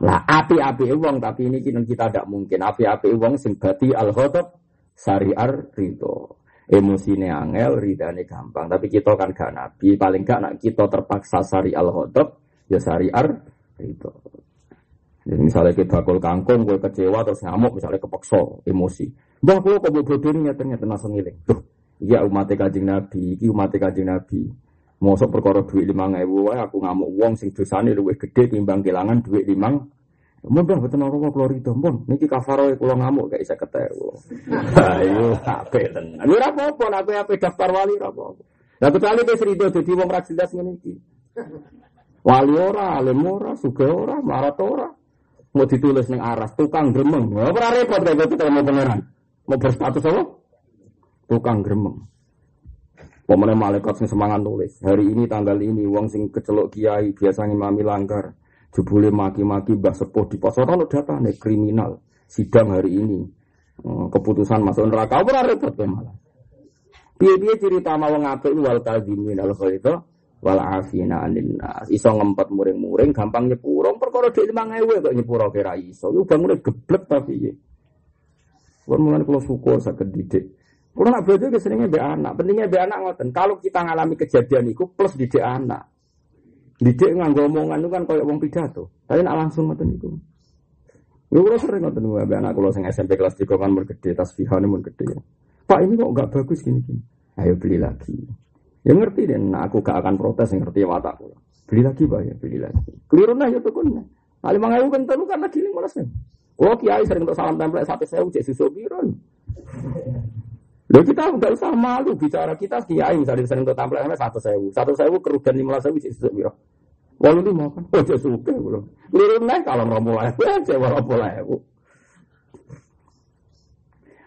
Lah api-api wong tapi ini kita tidak mungkin api-api wong sing berarti al ghadab sariar ridho. Emosine angel, ridane gampang. Tapi kita kan gak nabi, paling gak nak kita terpaksa sari al ghadab ya sariar ridho. Jadi misalnya kita bakul kangkung, gue kecewa terus ngamuk, misalnya kepeksa, emosi. Bah, kalau kau bodoh ternyata nasa ngiling. Tuh, iya umat kajing Nabi, iki umat kajing Nabi. Mosok perkara duit lima ewu, aku ngamuk uang sing dosane luwih gede timbang kehilangan duit limang. Mun dah betul orang kula rido, mun niki kafaro kula ngamuk gak isa ketemu. Ayo ape tenan. Ora apa-apa, nek ape daftar wali apa-apa. Lah kecuali wis rido dadi wong ra jelas ngene iki. Wali ora, alim ora, sugih ora, marat ora. Mau ditulis ning aras tukang gremeng. Ora repot kaya ketemu pangeran. Mau berstatus apa? Tukang gremeng. Pemenang malaikat sing semangat nulis. Hari ini tanggal ini uang sing kecelok kiai biasanya mami langgar. Jebule maki-maki mbah sepuh di ono data nih kriminal. Sidang hari ini. Hmm, keputusan masuk neraka ora repot malah. Piye-piye cerita mau ngapik wal kadzimin al khaita wal afina anin nas. Iso ngempet muring-muring gampang nyepuro perkara dhek 5000 kok nyepuro kira iso. Lu bangunnya geblek tapi ya. Mulane kula syukur saged didik. Kulo nak bojo kesenenge mbek anak. Pentingnya mbek anak ngoten. Kalau kita ngalami kejadian itu plus didik anak. Didik nganggo omongan itu kan koyo wong pidato. Tapi nak langsung ngoten niku. Lho kula sering ngoten mbek anak kula sing SMP kelas 3 kan mun gede tasbihane mun. Pak ini kok enggak bagus gini-gini. Ayo beli lagi. Ya ngerti deh, nah aku gak akan protes yang ngerti watakku. Beli lagi pak ya, beli lagi. Keliru nah ya tukun. Nah lima ribu kan kan lagi lima belas Oh kiai sering untuk salam tempel satu saya uji susu biron. Lo kita nggak usah malu bicara kita kiai misalnya sering untuk tampil satu sewu, satu sewu kerugian lima sewu susu biron. Walau lima kan, oh jadi suka belum. Keliru nah kalau mau mulai, sewa mulai.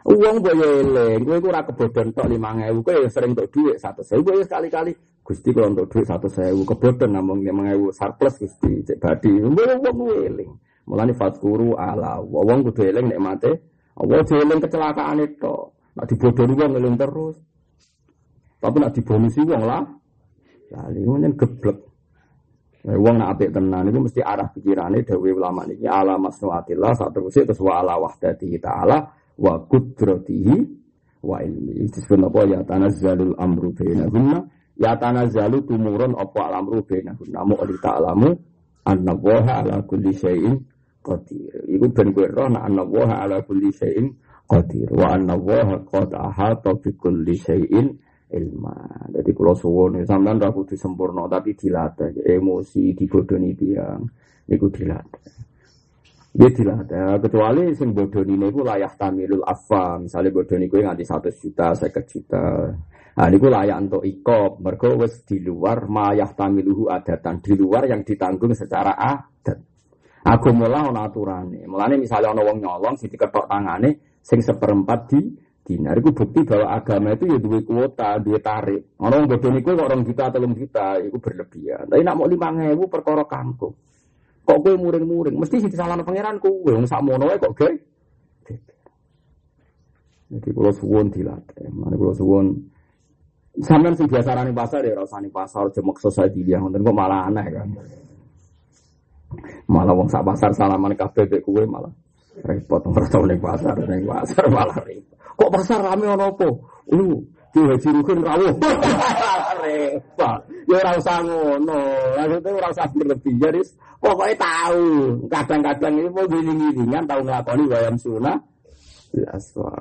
Uang boyo eleng, gue ora kebodohan tok lima ngewu, gue sering untuk duit satu sewu, gue sekali-kali gusti kalau untuk duit satu sewu, kebodohan namun lima ngewu surplus gusti cek badi, gue uang gue mulai fatkuru ala, uang gue eleng nek mate, uang gue eleng kecelakaan itu, nak dibodohi uang eleng terus, tapi nak dibonusi uang lah, lali ini geblek. Wong nak apik tenan itu mesti arah pikirannya dewi ulama niki ala masnuatillah satu terus wa ala wahdati ta'ala wa kudratihi wa ilmi. Disebut apa ya tanazzalul amru bainahunna ya tanazzalu tumurun apa al-amru bainahunna mu li ta'lamu anna waha ala kulli syai'in qadir. Iku ben kowe roh nek anna waha ala kulli syai'in qadir wa anna waha qad ahata bi kulli syai'in ilma. Jadi kalau suwon sampean ra kudu sempurna tapi dilatih emosi dibodoni tiang niku dilatih. Dia dilatih kecuali sing bodoni niku layak tamilul afa misalnya bodoni kuwi nganti 100 juta 50 juta. Nah niku layak untuk ikop mergo wis di luar mayah tamiluhu adatan di luar yang ditanggung secara adat. Aku mulai ana aturane. Mulane misalnya ana wong nyolong sing diketok tangane sing seperempat di dinar itu bukti bahwa agama itu ya duit kuota, duit tarik. Orang bodoh niku orang juta atau juta itu berlebihan. Tapi nak mau lima ngewu perkara kangkung. Kok gue muring-muring? Mesti sih kesalahan pangeran gue. Yang sak mono kok gue. Jadi kalau suwon dilatih, mana kalau suwon Sampean sing biasa rani pasar ya rasani pasar jemek society dia ngoten kok malah aneh kan. Malah wong sak pasar salaman kabeh mek kowe malah repot tau ning pasar ning pasar malah repot. Kok pasar rame ono apa? Lu Ki Haji Rukun rawuh. Repot. Ya ora usah ngono. Maksudnya ora usah berlebihan. Pokoknya tahu. Kadang-kadang ini mau giling-gilingan tahu ngelakoni wayang sunah. fil aswa